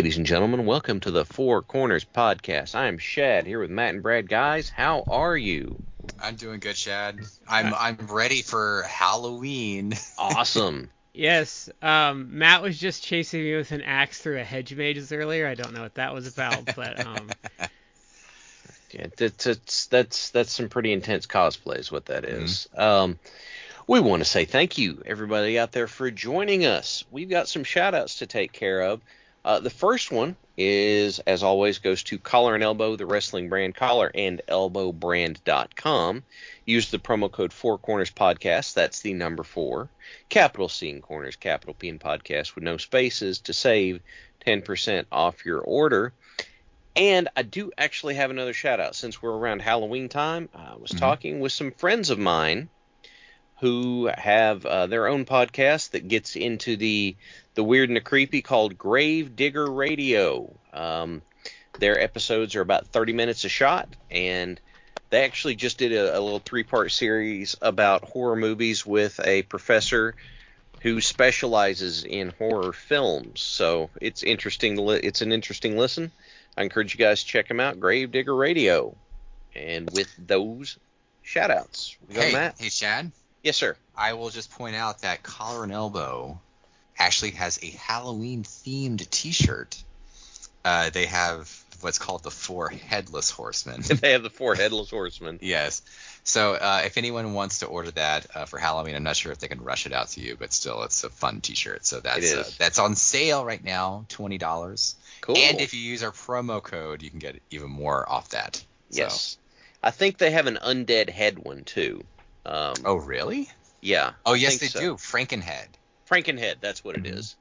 Ladies and gentlemen, welcome to the Four Corners Podcast. I am Shad here with Matt and Brad. Guys, how are you? I'm doing good, Shad. I'm I'm ready for Halloween. Awesome. Yes, um, Matt was just chasing me with an axe through a hedge maze earlier. I don't know what that was about, but um, yeah, that's, that's that's that's some pretty intense cosplay, is what that is. Um, we want to say thank you, everybody out there, for joining us. We've got some shout outs to take care of. Uh, the first one is, as always, goes to Collar and Elbow, the wrestling brand, Collar and collarandelbowbrand.com. Use the promo code Four Corners Podcast. That's the number four. Capital C in Corners, capital P in Podcast with no spaces to save 10% off your order. And I do actually have another shout out since we're around Halloween time. I was Mhm. talking with some friends of mine who have uh, their own podcast that gets into the the weird and the creepy called Grave Digger Radio. Um, their episodes are about 30 minutes a shot, and they actually just did a, a little three part series about horror movies with a professor who specializes in horror films. So it's interesting. Li- it's an interesting listen. I encourage you guys to check them out. Grave Digger Radio. And with those shout outs, we go hey, Matt. hey, Shad. Yes, sir. I will just point out that Collar and Elbow actually has a Halloween themed T-shirt. Uh, they have what's called the Four Headless Horsemen. they have the four headless horsemen. yes. So uh, if anyone wants to order that uh, for Halloween, I'm not sure if they can rush it out to you, but still, it's a fun T-shirt. So that's uh, that's on sale right now, twenty dollars. Cool. And if you use our promo code, you can get even more off that. So- Yes. I think they have an undead head one too. Um, Oh, really? yeah. Oh, yes, they so. do. Frankenhead. Frankenhead, that's what it Mhm.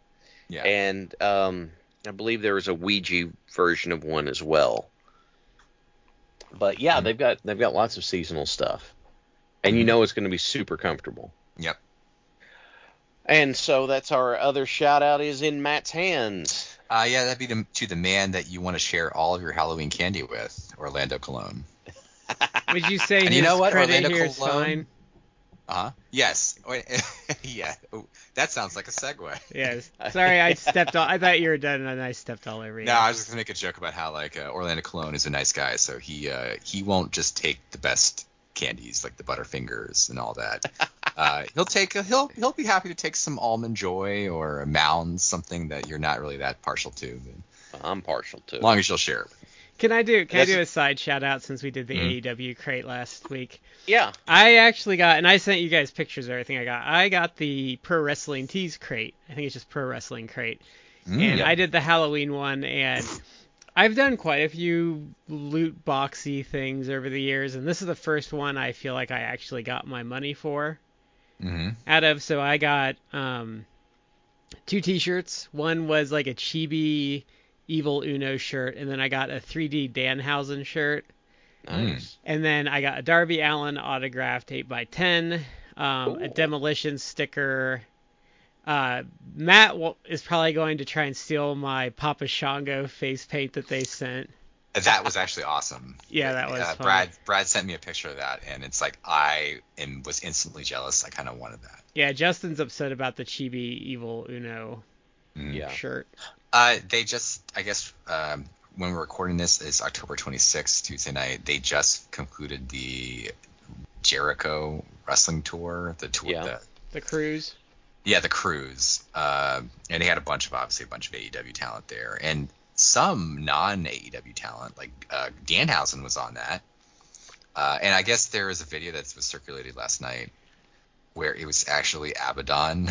Yeah. And um, I believe there was a Ouija version of one as well. But yeah, Mhm. they've got they've got lots of seasonal stuff, and you Mhm. know it's going to be super comfortable. Yep. And so that's our other shout out is in Matt's hands. Uh, yeah, that'd be to, to the man that you want to share all of your Halloween candy with, Orlando Cologne. Would you say And his you know what? credit Orlando here is Cologne- fine? Uh huh. Yes. Yeah. Oh, that sounds like a segue. Yes. Sorry, I stepped all. I thought you were done, and I stepped all over you. No, I was just gonna make a joke about how like uh, Orlando Cologne is a nice guy, so he uh, he won't just take the best candies like the Butterfingers and all that. uh, he'll take he'll he'll be happy to take some almond joy or a mound, something that you're not really that partial to, but I'm partial to. as long as you'll share. it. Can I do? Can I do a side shout out since we did the Mhm. AEW crate last week? Yeah. I actually got, and I sent you guys pictures of everything I got. I got the Pro Wrestling Tees crate. I think it's just Pro Wrestling crate. Mm, and yeah. I did the Halloween one, and I've done quite a few loot boxy things over the years, and this is the first one I feel like I actually got my money for Mhm. out of. So I got um, two T-shirts. One was like a chibi Evil Uno shirt, and then I got a 3D Danhausen shirt. Nice. And then I got a Darby Allin autographed 8x10, um, a demolition sticker. Uh, Matt w- is probably going to try and steal my Papa Shango face paint that they sent. That was actually awesome. Yeah, that was uh, fun. Brad. Brad sent me a picture of that, and it's like I am was instantly jealous. I kind of wanted that. Yeah, Justin's upset about the chibi Evil Uno Mm. Shirt. Uh, they just, I guess, um, when we're recording this is October 26th, Tuesday night. They just concluded the Jericho wrestling tour. The tour. Yeah. The, The cruise. yeah, the cruise. Uh, and they had a bunch of obviously a bunch of AEW talent there, and some non AEW talent like uh, Danhausen was on that. Uh, and I guess there is a video that was circulated last night where it was actually Abadon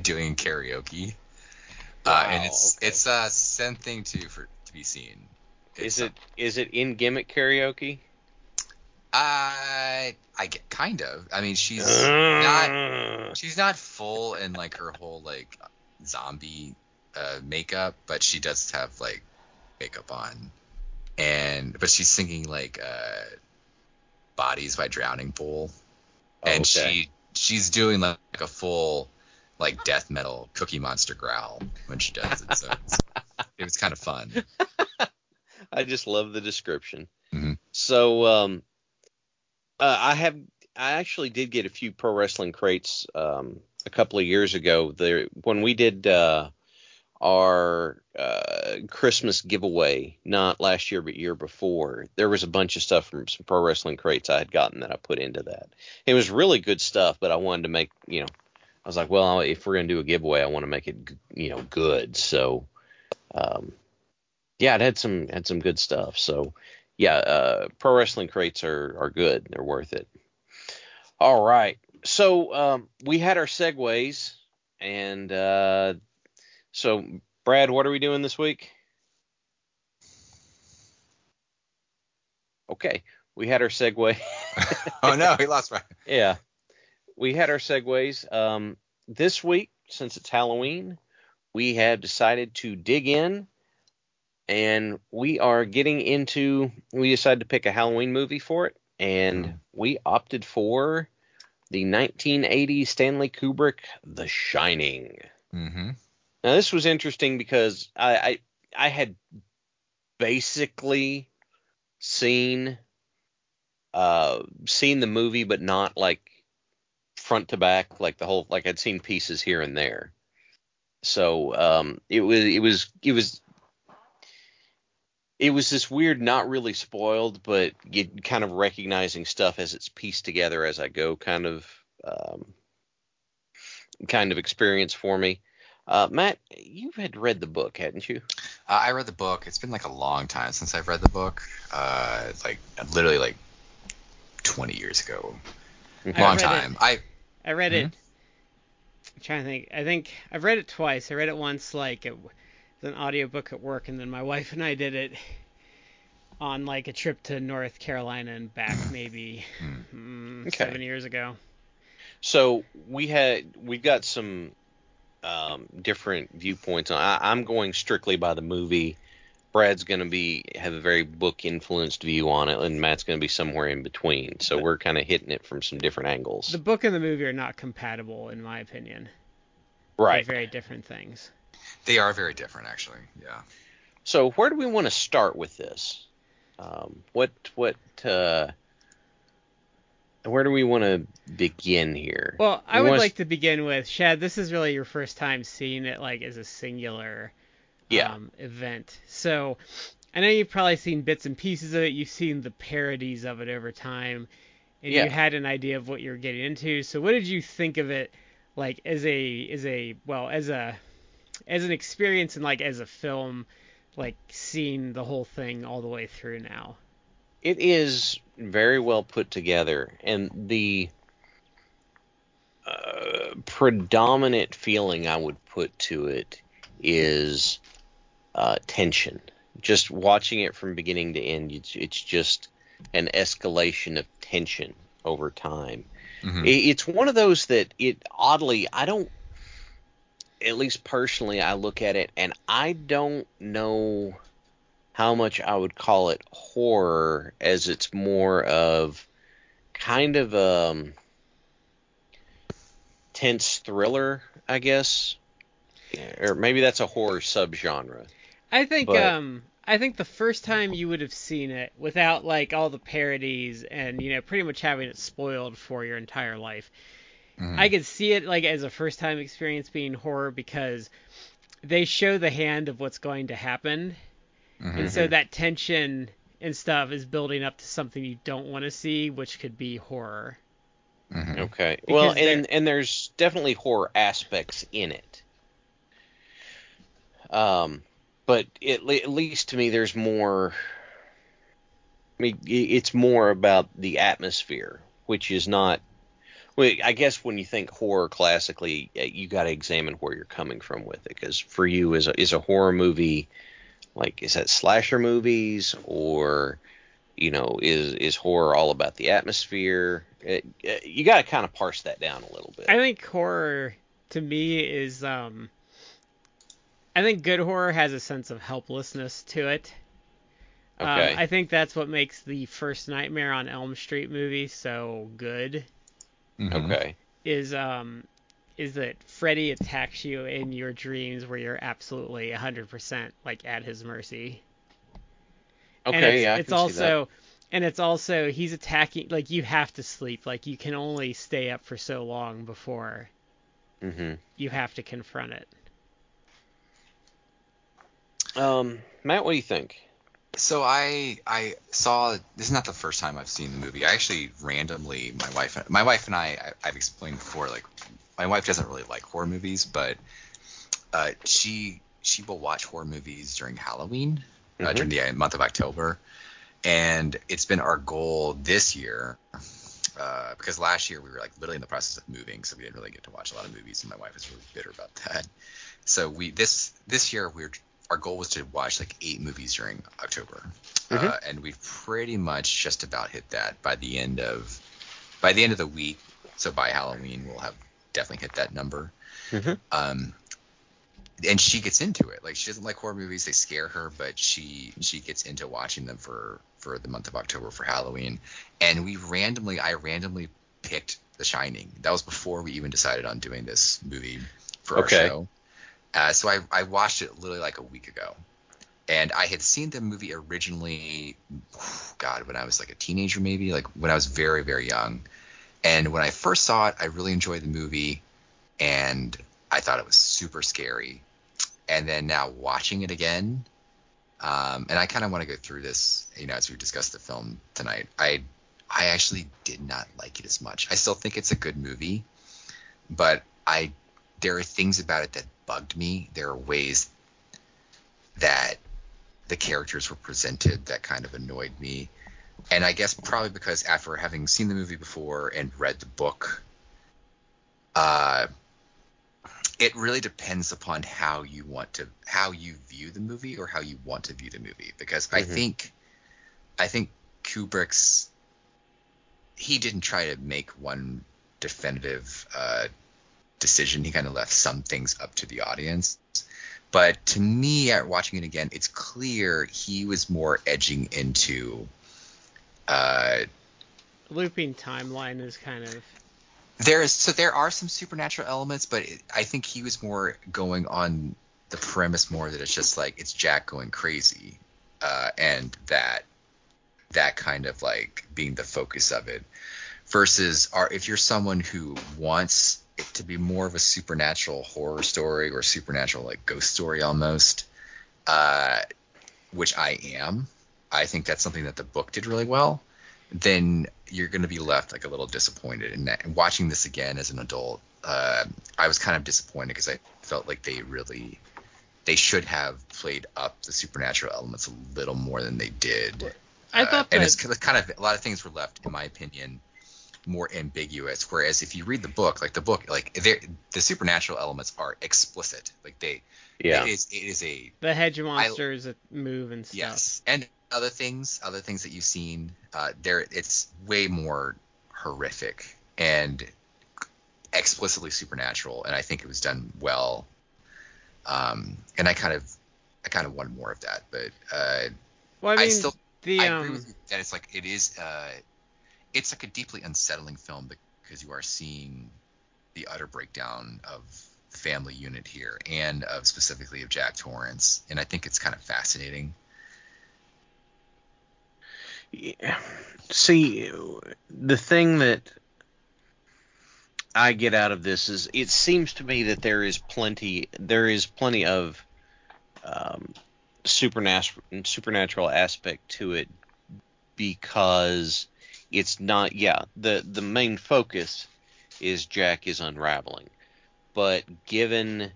doing karaoke. Uh, and it's okay. it's a sent thing to for to be seen. Is It's, uh, it is it in gimmick karaoke? I I get kind of. I mean, she's not she's not full in like her whole like zombie uh, makeup, but she does have like makeup on, and but she's singing like uh, "Bodies" by Drowning Pool, and Okay. she she's doing like, a full like death metal Cookie Monster growl when she does it. So it's, it was kind of fun. I just love the description. Mhm. So um, uh, I have I actually did get a few pro wrestling crates um, a couple of years ago. There when we did uh, our uh, Christmas giveaway, not last year but year before, there was a bunch of stuff from some pro wrestling crates I had gotten that I put into that. It was really good stuff, but I wanted to make you know. I was like, well, if we're gonna do a giveaway, I want to make it, you know, good. So, um, yeah, it had some had some good stuff. So yeah, uh, pro wrestling crates are are good. They're worth it. All right. So um, we had our segues, and uh, so Brad, what are we doing this week? Okay, we had our segue. oh no, he lost my. Yeah. We had our segues. Um, this week, since it's Halloween, we have decided to dig in and we are getting into, we decided to pick a Halloween movie for it. And Mhm. we opted for the 1980 Stanley Kubrick The Shining. Mm-hmm. Now this was interesting because I I, I had basically seen uh seen the movie but not like front to back like the whole like I'd seen pieces here and there. So um it was it was it was it was this weird not really spoiled but you kind of recognizing stuff as it's pieced together as I go kind of um kind of experience for me. Uh, Matt, you had read the book, hadn't you? Uh, I read the book. It's been like a long time since I've read the book. Uh, like literally like 20 years ago. Long read time. it. I I read Mhm. it. I'm trying to think. I think I've read it twice. I read it once like it was an audiobook at work, and then my wife and I did it on like a trip to North Carolina and back maybe mm, Okay. seven years ago. So we had we got some um, different viewpoints. on I, I'm going strictly by the movie. Brad's going to be have a very book influenced view on it, and Matt's going to be somewhere in between. So we're kind of hitting it from some different angles. The book and the movie are not compatible, in my opinion. They're right. very different things. they are very different actually. Yeah. So where do we want to start with this? Um, what what uh, where do we want to begin here? Well, I We would wanna- like to begin with Shad. This is really your first time seeing it like as a singular Yeah. um, event. So I know you've probably seen bits and pieces of it. You've seen the parodies of it over time, and Yeah. you had an idea of what you were getting into. So what did you think of it, like as a as a well as a as an experience and like as a film, like seeing the whole thing all the way through now? It is very well put together, and the uh, predominant feeling I would put to it is uh, tension. Just watching it from beginning to end, it's, it's just an escalation of tension over time. Mhm. It, it's one of those that it oddly I don't. At least personally, I look at it and I don't know how much I would call it horror, as it's more of kind of a tense thriller, I guess, or maybe that's a horror subgenre. I think But- um I think the first time you would have seen it without like all the parodies and you know pretty much having it spoiled for your entire life. Mhm. I could see it like as a first time experience being horror because they show the hand of what's going to happen Mhm. and so that tension and stuff is building up to something you don't want to see which could be horror. Mhm. Okay. Because well, there- and and there's definitely horror aspects in it. Um, but at, at least to me, there's more. I mean, it's more about the atmosphere, which is not. Well, I guess when you think horror classically, you got to examine where you're coming from with it. Because for you, is a, is a horror movie like is that slasher movies or you know is is horror all about the atmosphere? It, you got to kind of parse that down a little bit. I think horror to me is um I think good horror has a sense of helplessness to it. Um, okay. I think that's what makes the first Nightmare on Elm Street movie so good. Mhm. okay. Is um is that Freddy attacks you in your dreams where you're absolutely 100% like at his mercy. Okay. and it's, yeah. I it's can see also and it's also he's attacking like you have to sleep like you can only stay up for so long before that. hmm you have to confront it. Um, Matt, what do you think? So I I saw this is not the first time I've seen the movie. I actually randomly my wife my wife and I, I I've explained before like my wife doesn't really like horror movies, but uh, she she will watch horror movies during Halloween uh, Mhm. during the uh, month of October, and it's been our goal this year. Uh, because last year we were like literally in the process of moving, so we didn't really get to watch a lot of movies, and my wife was really bitter about that. So we this this year we are our goal was to watch like eight movies during October, uh, Mhm. and we've pretty much just about hit that by the end of by the end of the week. So by Halloween we'll have definitely hit that number. Mhm. Um, and she gets into it. Like she doesn't like horror movies; they scare her, but she she gets into watching them for for the month of October for Halloween. And we randomly, I randomly picked The Shining. That was before we even decided on doing this movie for Okay. our show. Uh, so I I watched it literally like a week ago, and I had seen the movie originally, God, when I was like a teenager, maybe like when I was very very young. And when I first saw it, I really enjoyed the movie, and I thought it was super scary. And then now watching it again, um, and I kind of want to go through this, you know, as we discuss the film tonight. I I actually did not like it as much. I still think it's a good movie, but I there are things about it that bugged me. There are ways that the characters were presented that kind of annoyed me. And I guess probably because after having seen the movie before and read the book, uh, it really depends upon how you want to how you view the movie or how you want to view the movie. Because I Mhm. think I think Kubrick's he didn't try to make one definitive uh, decision. He kind of left some things up to the audience. But to me, at watching it again, it's clear he was more edging into uh, Looping timeline is kind of there is so there are some supernatural elements, but it, I think he was more going on the premise more that it's just like it's Jack going crazy, uh, and that that kind of like being the focus of it, versus are if you're someone who wants it to be more of a supernatural horror story or supernatural like ghost story almost, uh, which I am. I think that's something that the book did really well then you're going to be left like a little disappointed. And, that, and watching this again as an adult, uh, I was kind of disappointed because I felt like they really they should have played up the supernatural elements a little more than they did. I Uh, thought and that- it's kind of a lot of things were left, in my opinion, more ambiguous. Whereas if you read the book, like the book, like the supernatural elements are explicit. Like they, Yeah. it is it is a the hedge monsters that move and stuff. Yes, and other things, other things that you've seen, uh, there it's way more horrific and explicitly supernatural, and I think it was done well. Um, and I kind of, I kind of want more of that, but uh, Well, I I still- the I um, agree with you that it's like it is, uh, it's like a deeply unsettling film because you are seeing the utter breakdown of the family unit here and of specifically of Jack Torrance, and I think it's kind of fascinating. See, the thing that I get out of this is it seems to me that there is plenty there is plenty of um, supernatural supernatural aspect to it because it's not yeah the the main focus is Jack is unraveling but given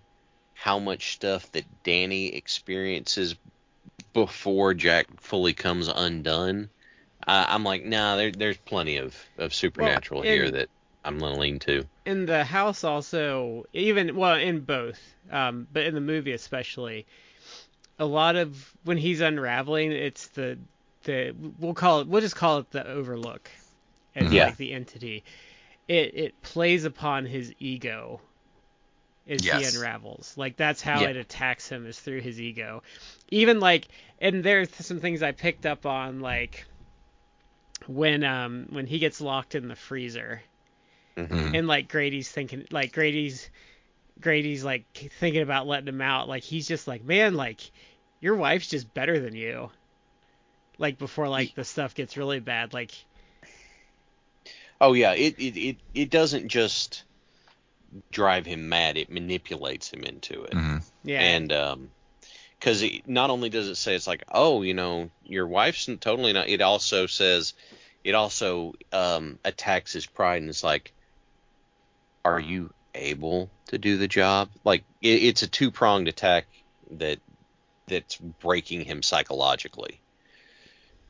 how much stuff that Danny experiences before Jack fully comes undone uh, I'm like, nah, there, there's plenty of, of supernatural in- here that I'm gonna lean to. in the house also even well in both um but in the movie especially a lot of when he's unraveling it's the the we'll call it we'll just call it the overlook as Yeah. like the entity it it plays upon his ego as Yes. he unravels like that's how Yeah. it attacks him is through his ego even like and there's some things i picked up on like when um when he gets locked in the freezer Mhm. and like Grady's thinking like Grady's Grady's like thinking about letting him out like he's just like man like your wife's just better than you like before like the stuff gets really bad like Oh yeah, it, it it it doesn't just drive him mad; it manipulates him into it. Mhm. yeah And um, because not only does it say it's like, oh, you know, your wife's totally not. It also says, it also um attacks his pride, and it's like, are you able to do the job? Like it, it's a two pronged attack that that's breaking him psychologically.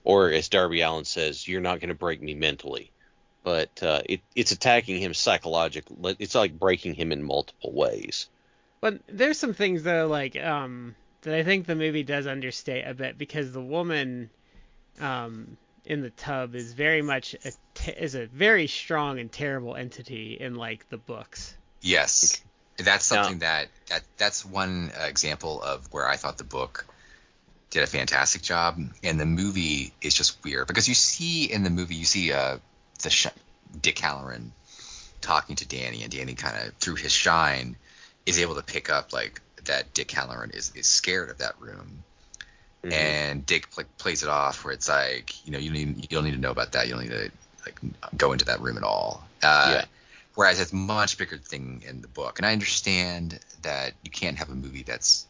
Or as Darby Allin says, you're not going to break me mentally. But uh, it, it's attacking him psychologically. It's like breaking him in multiple ways. but there's some things though like um that I think the movie does understate a bit because the woman um in the tub is very much a te- is a very strong and terrible entity in like the books Yes, that's Now- something that, that that's one uh, example of where I thought the book did a fantastic job, and the movie is just weird because you see in the movie you see uh the sh- Dick Hallorann talking to Danny, and Danny kind of through his shine is able to pick up like that Dick Hallorann is is scared of that room. Mhm. And Dick pl- plays it off where it's like, you know, you need you don't need to know about that. You don't need to like go into that room at all. Uh, Yeah. Whereas it's much bigger thing in the book. And I understand that you can't have a movie that's,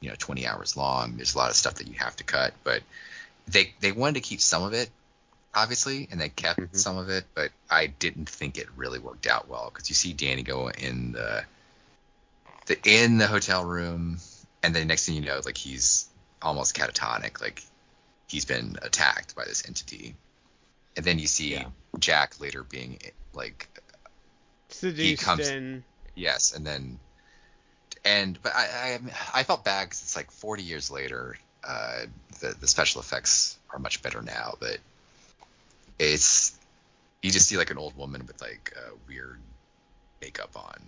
you know, 20 hours long. There's a lot of stuff that you have to cut, but they they wanted to keep some of it, obviously, and they kept Mhm. some of it. But I didn't think it really worked out well because you see Danny go in the the in the hotel room, and then next thing you know, like he's almost catatonic, like he's been attacked by this entity. And then you see Yeah. Jack later being like seduced comes- and Yes, and then and but I I, I felt bad 'cause it's like 40 years later. Uh, the the special effects are much better now, but it's you just see like an old woman with like uh, weird makeup on.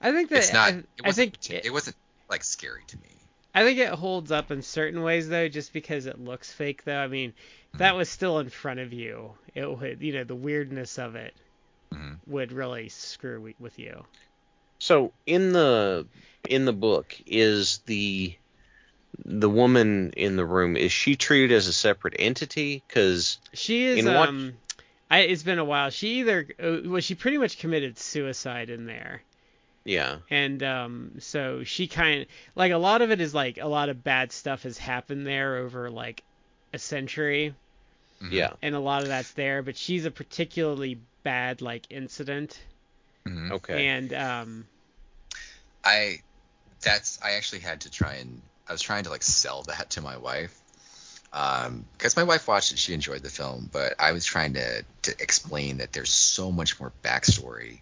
I think that It's not. I, it I wasn't, think it, wasn't like scary to me. I think it holds up in certain ways though, just because it looks fake though. I mean, if that was still in front of you, it would, you know, the weirdness of it Mhm. would really screw with you. So in the in the book is the the woman in the room is she treated as a separate entity? Because She is In what- um, I it's been a while. She either uh, well, she pretty much committed suicide in there. yeah, And um, so she kind of like a lot of it is like a lot of bad stuff has happened there over like a century, Mhm. yeah, and a lot of that's there. But she's a particularly bad like incident, Mhm. okay, and um, I that's I actually had to try and I was trying to like sell that to my wife. Um, because my wife watched it, she enjoyed the film, but I was trying to to explain that there's so much more backstory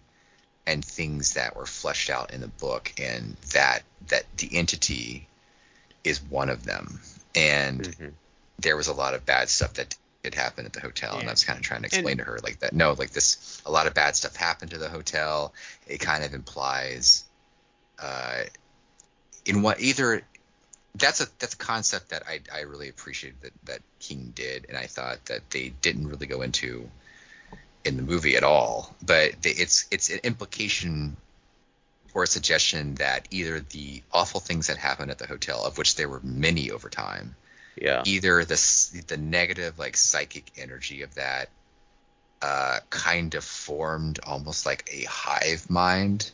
and things that were fleshed out in the book, and that that the entity is one of them, and Mhm. there was a lot of bad stuff that did happened at the hotel, and I was kind of trying to explain to her like that. No, like this, a lot of bad stuff happened to the hotel. It kind of implies, uh, in what either that's a that's a concept that I I really appreciated that that King did, and I thought that they didn't really go into in the movie at all. But they, it's it's an implication or a suggestion that either the awful things that happened at the hotel, of which there were many over time, yeah, either the the negative like psychic energy of that uh, kind of formed almost like a hive mind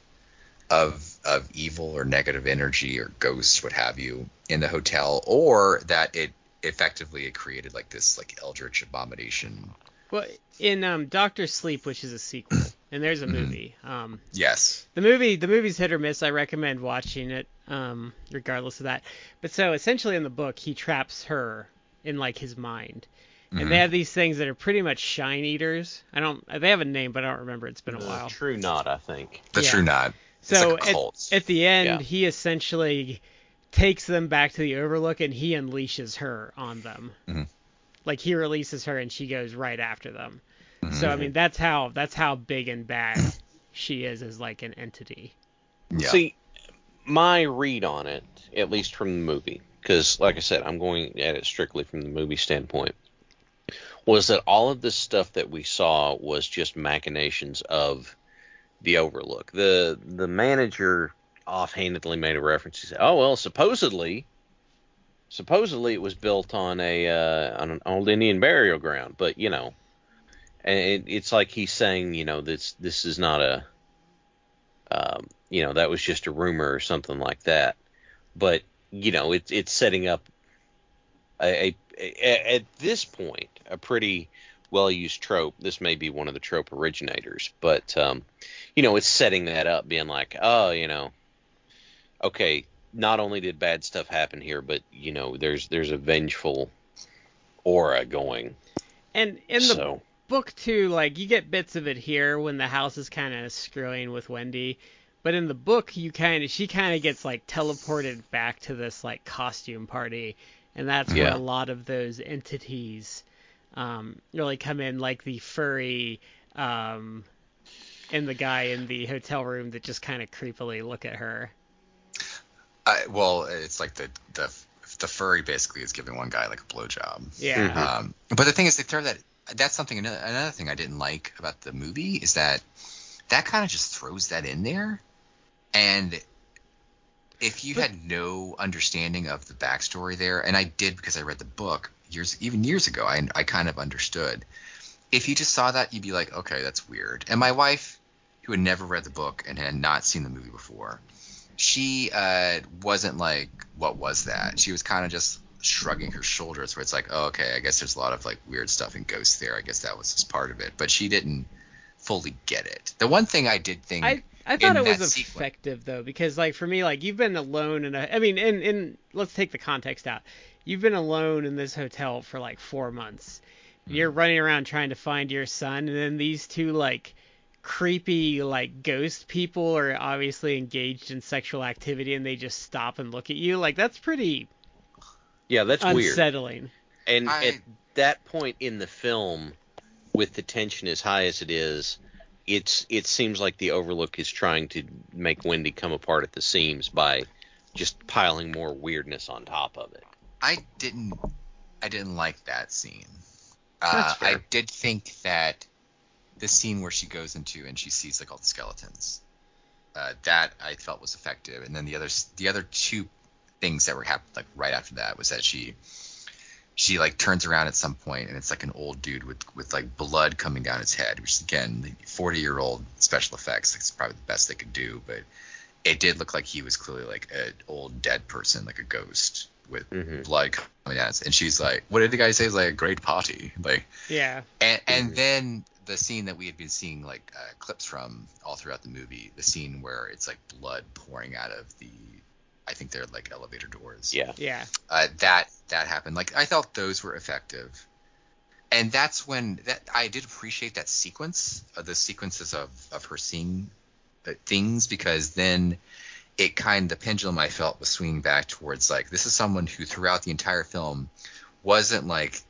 of of evil or negative energy or ghosts, what have you, in the hotel, or that it effectively it created like this like eldritch abomination. well, in um, Doctor Sleep, which is a sequel, and there's a Mhm. movie. Um, Yes. the movie the movie's hit or miss. I recommend watching it, um, regardless of that. But so essentially in the book, he traps her in like his mind, and Mhm. they have these things that are pretty much shine eaters. I don't. They have a name, but I don't remember. It's been a while. True Knot, I think. The Yeah. True Knot. It's So like a cult. at, at the end, Yeah. he essentially takes them back to the Overlook and he unleashes her on them. Mhm. Like he releases her and she goes right after them. Mm-hmm. So I mean, that's how that's how big and bad she is as like an entity. yeah. See, my read on it, at least from the movie, because like I said, I'm going at it strictly from the movie standpoint, was that all of this stuff that we saw was just machinations of the Overlook. The the manager offhandedly made a reference. He said, "Oh well, supposedly." Supposedly it was built on a uh, on an old Indian burial ground, but you know, and it, it's like he's saying, you know, this this is not a um, you know, that was just a rumor or something like that. But you know, it's it's setting up a, a, a at this point a pretty well used trope. This may be one of the trope originators, but um, you know, it's setting that up, being like, oh, you know, okay, not only did bad stuff happen here, but you know, there's there's a vengeful aura going. And in the so book too, like you get bits of it here when the house is kind of screwing with Wendy, but in the book you kind of she kind of gets like teleported back to this like costume party, and that's where a lot of those entities um, really come in, like the furry um, and the guy in the hotel room that just kind of creepily look at her. I, well, it's like the the the furry basically is giving one guy like a blowjob. Yeah. Um, but the thing is, they throw that. That's something. Another, another thing I didn't like about the movie is that that kind of just throws that in there, and if you had no understanding of the backstory there, and I did because I read the book years, even years ago, I I kind of understood. If you just saw that, you'd be like, okay, that's weird. And my wife, who had never read the book and had not seen the movie before, she uh, wasn't like, what was that? She was kind of just shrugging her shoulders, where it's like, oh, okay, I guess there's a lot of like weird stuff and ghosts there. I guess that was just part of it, but she didn't fully get it. The one thing I did think, I I thought it was sequence- effective though because like for me like you've been alone in a I mean in in let's take the context out. You've been alone in this hotel for like 4 months. You're Hmm. running around trying to find your son and then these two like creepy like ghost people are obviously engaged in sexual activity and they just stop and look at you. Like that's pretty yeah, that's weird. unsettling. And I- at that point in the film, with the tension as high as it is, it's it seems like the Overlook is trying to make Wendy come apart at the seams by just piling more weirdness on top of it. I didn't, I didn't like that scene. Uh, That's fair. I did think that the scene where she goes into and she sees like all the skeletons, uh, that I felt was effective. And then the other, the other two things that were happening like right after that was that she, she like turns around at some point and it's like an old dude with with like blood coming down his head, which is again, the 40 year old special effects. That's probably the best they could do, but it did look like he was clearly like an old dead person, like a ghost with Mhm. blood coming out. And she's like, "What did the guy say? It's like a great party." Like, Yeah. and and Mhm. then the scene that we had been seeing like uh, clips from all throughout the movie, the scene where it's like blood pouring out of the, I think they're like elevator doors. Yeah. Yeah. Uh, that that happened. Like I thought those were effective. And that's when that I did appreciate that sequence of the sequences of of her seeing uh, things because then it kind of the pendulum I felt was swinging back towards like this is someone who throughout the entire film wasn't like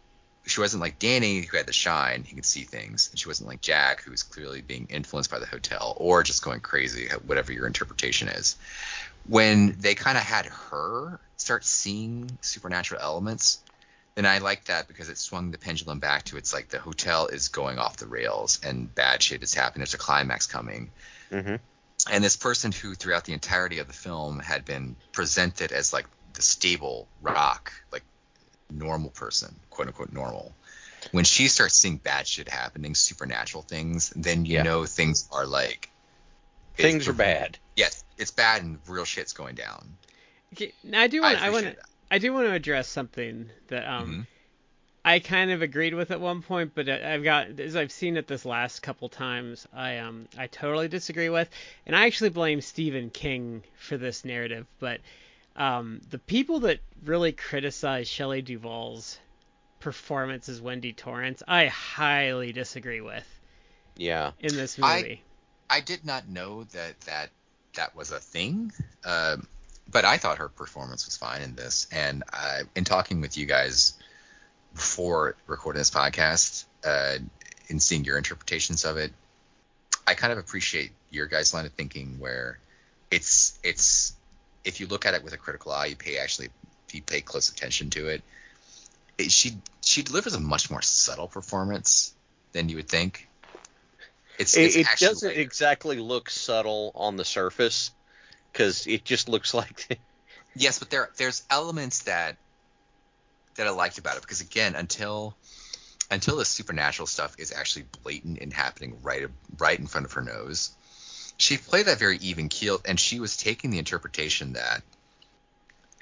she wasn't like Danny who had the shine he could see things and she wasn't like Jack who was clearly being influenced by the hotel or just going crazy whatever your interpretation is when they kind of had her start seeing supernatural elements then I liked that because it swung the pendulum back to it's like the hotel is going off the rails and bad shit is happening there's a climax coming Mm-hmm. and this person who throughout the entirety of the film had been presented as like the stable rock like normal person quote unquote normal when she starts seeing bad shit happening supernatural things then you Yeah. know things are like Things are bad. yes it's bad and real shit's going down Okay, now I do want I want appreciate. I do want to address something that um Mhm. I kind of agreed with at one point, but I- I've got as I've seen it this last couple times, I um I totally disagree with, and I actually blame Stephen King for this narrative. But um the people that really criticize Shelley Duvall's performance as Wendy Torrance, I highly disagree with Yeah. in this movie. I- movie. I did not know that that that was a thing, um, but I thought her performance was fine in this. And I, in talking with you guys before recording this podcast, uh, and seeing your interpretations of it, I kind of appreciate your guys' line of thinking where it's it's if you look at it with a critical eye, you pay actually you pay close attention to it. it she she delivers a much more subtle performance than you would think. It's, It, it's it doesn't lighter. exactly look subtle on the surface because it just looks like Yes, but there there's elements that that I liked about it because again, until until the supernatural stuff is actually blatant and happening right right in front of her nose, she played that very even keeled, and she was taking the interpretation that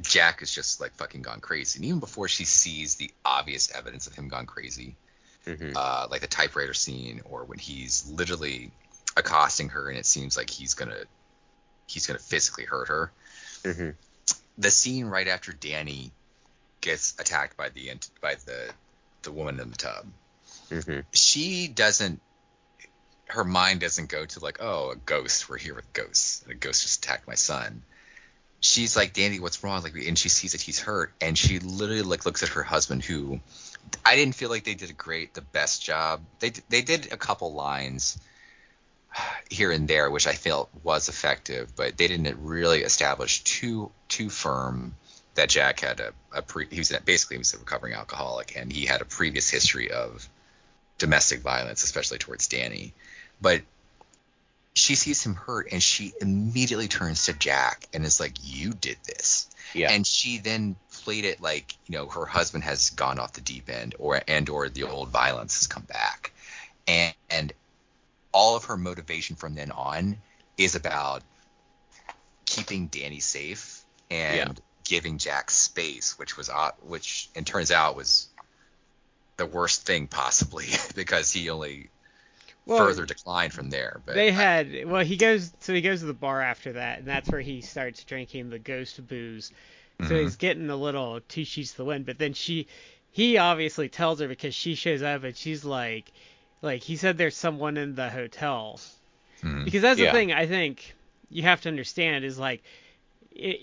Jack is just like fucking gone crazy. And even before she sees the obvious evidence of him gone crazy, Mhm. uh, like the typewriter scene, or when he's literally accosting her, and it seems like he's gonna he's gonna physically hurt her Mhm. the scene right after Danny gets attacked by the by the the woman in the tub. Mhm. She doesn't her mind doesn't go to like, oh, a ghost, we're here with ghosts. A ghost just attacked my son. She's like, Danny, what's wrong? Like, and she sees that he's hurt, and she literally like looks at her husband, who I didn't feel like they did a great, the best job. They they did a couple lines here and there, which I felt was effective, but they didn't really establish too too firm that Jack had a, a pre he was basically he was a recovering alcoholic and he had a previous history of domestic violence, especially towards Danny. But she sees him hurt and she immediately turns to Jack and is like, "You did this." Yeah. And she then played it like you know her husband has gone off the deep end, or and or the old violence has come back, and and all of her motivation from then on is about keeping Danny safe and Yeah. giving Jack space, which was odd, which and turns out was the worst thing possibly because he only Well, further declined from there. But They had well, he goes so he goes to the bar after that, and that's where he starts drinking the ghost booze. So Mhm. he's getting a little two sheets to the wind, but then she, he obviously tells her because she shows up and she's like, like he said there's someone in the hotel. Mhm. Because that's Yeah. the thing I think you have to understand is like, it,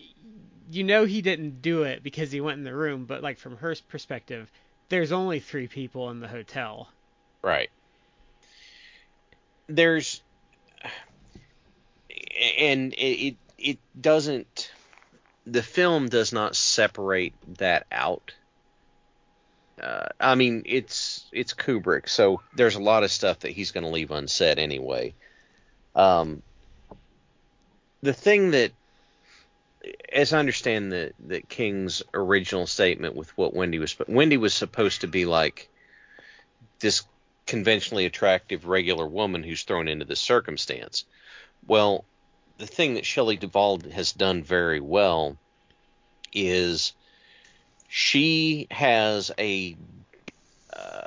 you know he didn't do it because he went in the room, but like from her perspective, there's only three people in the hotel. Right. There's and it it, it doesn't the film does not separate that out. Uh, I mean, it's it's Kubrick, so there's a lot of stuff that he's going to leave unsaid anyway. Um, the thing that, as I understand the that King's original statement with what Wendy was, Wendy was supposed to be like this conventionally attractive regular woman who's thrown into this circumstance. Well, the thing that Shelley Duvall has done very well is she has a uh,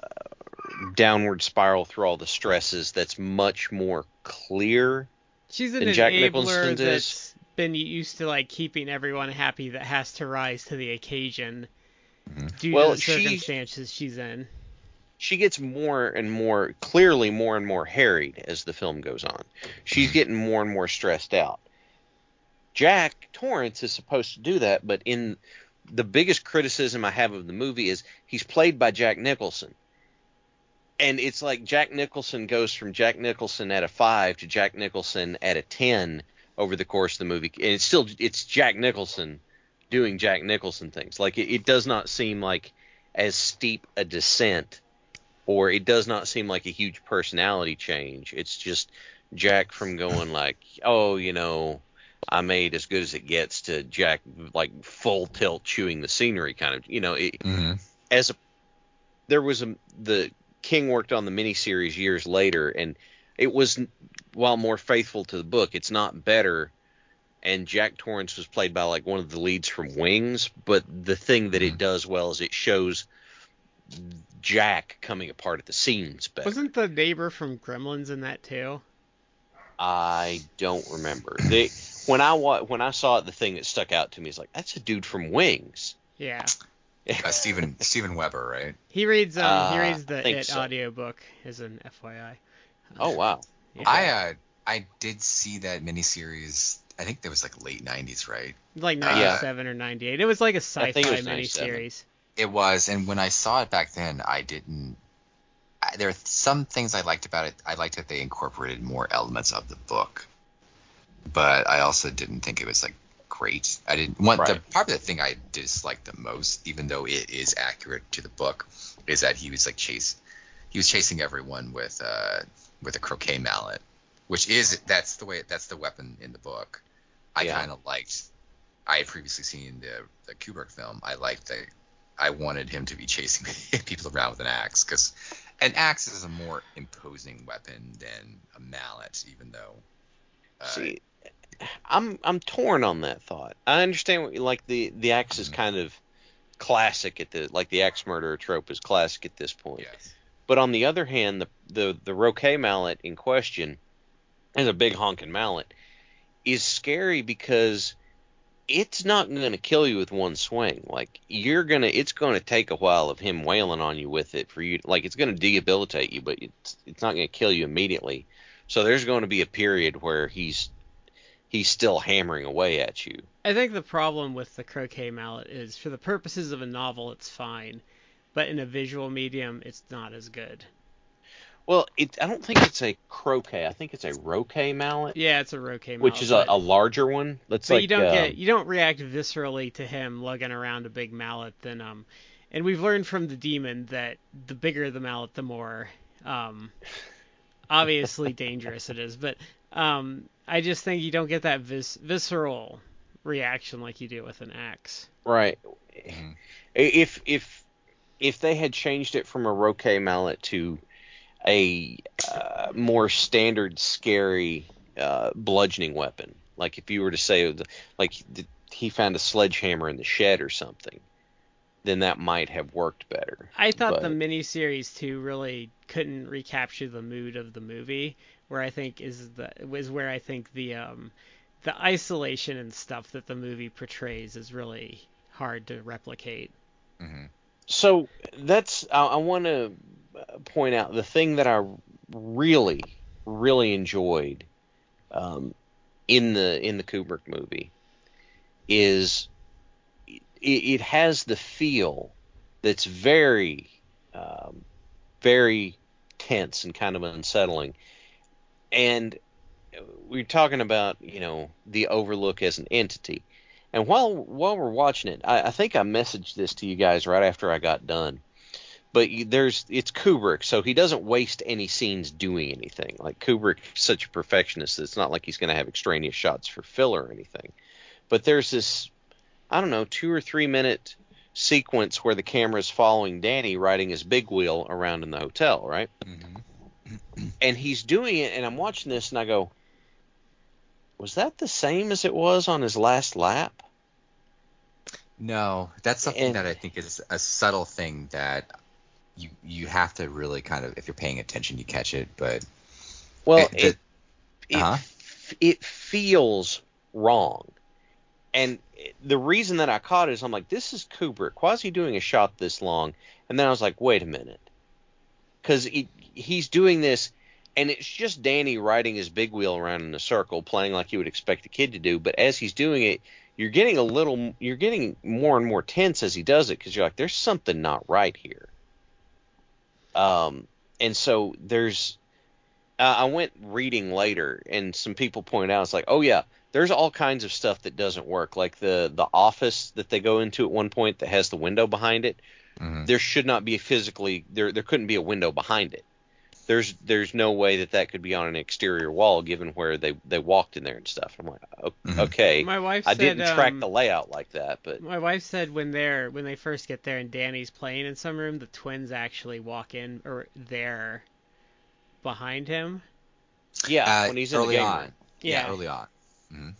downward spiral through all the stresses that's much more clear. She's an than Jack enabler Nicholson's is. that's been used to like keeping everyone happy that has to rise to the occasion Mhm. due Well, to the she- circumstances she's in. She gets more and more clearly more and more harried as the film goes on. She's hmm. getting more and more stressed out. Jack Torrance is supposed to do that, but in the biggest criticism I have of the movie is he's played by Jack Nicholson. And it's like Jack Nicholson goes from Jack Nicholson at a 5 to Jack Nicholson at a 10 over the course of the movie. And it's still it's Jack Nicholson doing Jack Nicholson things. Like it, it does not seem like as steep a descent or it does not seem like a huge personality change. It's just Jack from going like, "Oh, you know, I made as good as it gets to Jack like full tilt chewing the scenery kind of you know it, Mhm. as a there was a the King worked on the miniseries years later and it was while more faithful to the book it's not better and Jack Torrance was played by like one of the leads from Wings but the thing that it Mhm. does well is it shows Jack coming apart at the seams better. Wasn't the neighbor from Gremlins in that too? I don't remember. They when I wa- when I saw it, the thing that stuck out to me is like that's a dude from Wings. Yeah. Uh, Steven Steven Weber, right? He reads um Uh, he reads the think It so. audiobook as an FYI. Oh wow. Yeah. I uh, I did see that miniseries. I think that was like late '90s, right? like Uh, 97 or 98. It was like a sci-fi was 97. miniseries. It was, and when I saw it back then, I didn't. I, there are some things I liked about it. I liked that they incorporated more elements of the book, but I also didn't think it was like great. I didn't want the Right. probably the thing I disliked the most, even though it is accurate to the book, is that he was like chase. He was chasing everyone with uh with a croquet mallet, which is that's the way that's the weapon in the book. I Yeah. kind of liked. I had previously seen the the Kubrick film. I liked that. I wanted him to be chasing people around with an axe because an axe is a more imposing weapon than a mallet, even though. Uh, See, I'm I'm torn on that thought. I understand what you like. The the axe is Mhm. kind of classic at the like the axe murderer trope is classic at this point. yes. But on the other hand, the the the Roquet mallet in question, is a big honking mallet, is scary because it's not going to kill you with one swing. Like you're gonna, it's going to take a while of him wailing on you with it for you. Like it's going to debilitate you, but it's it's not going to kill you immediately. So there's going to be a period where he's he's still hammering away at you. I think the problem with the croquet mallet is for the purposes of a novel it's fine, but in a visual medium it's not as good. Well, it I don't think it's a croquet. I think it's a roquet mallet, Yeah, it's a roquet mallet. which is a, but- a larger one. That's but like you don't um, get you don't react viscerally to him lugging around a big mallet then um and we've learned from the demon that the bigger the mallet the more um obviously dangerous it is but um I just think you don't get that vis- visceral reaction like you do with an axe. Right. Mhm. If if if they had changed it from a roquet mallet to a uh, more standard scary uh, bludgeoning weapon, like if you were to say like th- he found a sledgehammer in the shed or something, then that might have worked better. I thought the But- miniseries too really couldn't recapture the mood of the movie, where I think is the was where I think the um the isolation and stuff that the movie portrays is really hard to replicate. Mhm. So that's I, I want to point out the thing that I really really enjoyed um, in the in the Kubrick movie is it, it has the feel that's very um, very tense and kind of unsettling and we're talking about you know the overlook as an entity and while while we're watching it, I, I think I messaged this to you guys right after I got done. But there's it's Kubrick, so he doesn't waste any scenes doing anything. Like Kubrick's such a perfectionist, that it's not like he's going to have extraneous shots for filler or anything. But there's this, I don't know, two or three minute sequence where the camera is following Danny riding his big wheel around in the hotel, right? Mhm. And he's doing it, and I'm watching this, and I go, was that the same as it was on his last lap? No, that's something And- that I think is a subtle thing that you you have to really kind of if you're paying attention you catch it, but Well, It- the- it it, Uh-huh. it feels wrong. And the reason that I caught it is I'm like, this is Kubrick. Why is he doing a shot this long? And then I was like, wait a minute. Because he, he's doing this, and it's just Danny riding his big wheel around in a circle, playing like you would expect a kid to do. But as he's doing it, you're getting a little, you're getting more and more tense as he does it because you're like, there's something not right here. Um, and so there's uh, I went reading later, and some people point out it's like, oh yeah, there's all kinds of stuff that doesn't work, like the the office that they go into at one point that has the window behind it. Mhm. There should not be physically there there couldn't be a window behind it. There's there's no way that that could be on an exterior wall given where they they walked in there and stuff. I'm like, Mhm. okay, My wife I said didn't track um, the layout like that, but My wife said when they're when they first get there and Danny's playing in some room, the twins actually walk in or there behind him. yeah, Uh, when he's in the early game on. room. Yeah. early on. Mhm.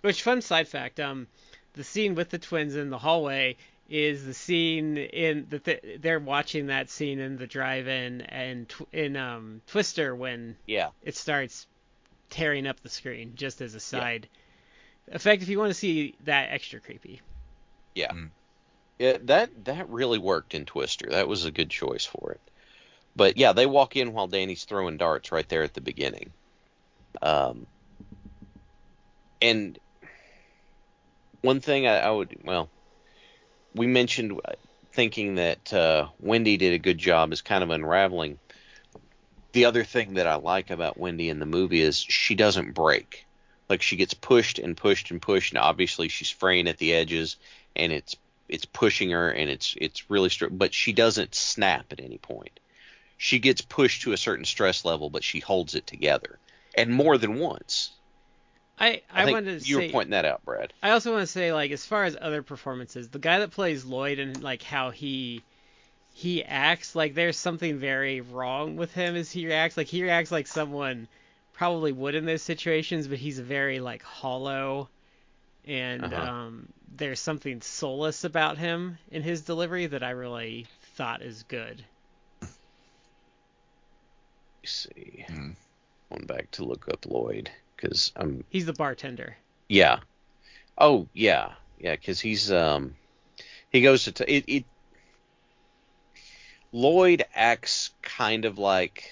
Which fun side fact, um, the scene with the twins in the hallway is the scene in that th- they're watching that scene in the drive-in and tw- in um Twister when Yeah, it starts tearing up the screen. Just as a side effect, if you want to see that extra creepy. yeah. Mm. Yeah, that that really worked in Twister. That was a good choice for it. But yeah, they walk in while Danny's throwing darts right there at the beginning. Um, and one thing I, I would well, we mentioned uh, thinking that uh, Wendy did a good job as kind of unraveling. The other thing that I like about Wendy in the movie is she doesn't break. Like she gets pushed and pushed and pushed, and obviously she's fraying at the edges, and it's it's pushing her, and it's it's really str- but she doesn't snap at any point. She gets pushed to a certain stress level, but she holds it together, and more than once. I I, I, think wanted to you say were pointing that out, Brad. I also want to say like as far as other performances, the guy that plays Lloyd and like how he he acts like there's something very wrong with him as he reacts. Like he reacts like someone probably would in those situations, but he's very like hollow and Uh-huh. um there's something soulless about him in his delivery that I really thought is good. Let's see. Hmm. Going back to look up Lloyd because I'm He's the bartender. yeah. Oh yeah, yeah. Because he's um he goes to t- it, it. Lloyd acts kind of like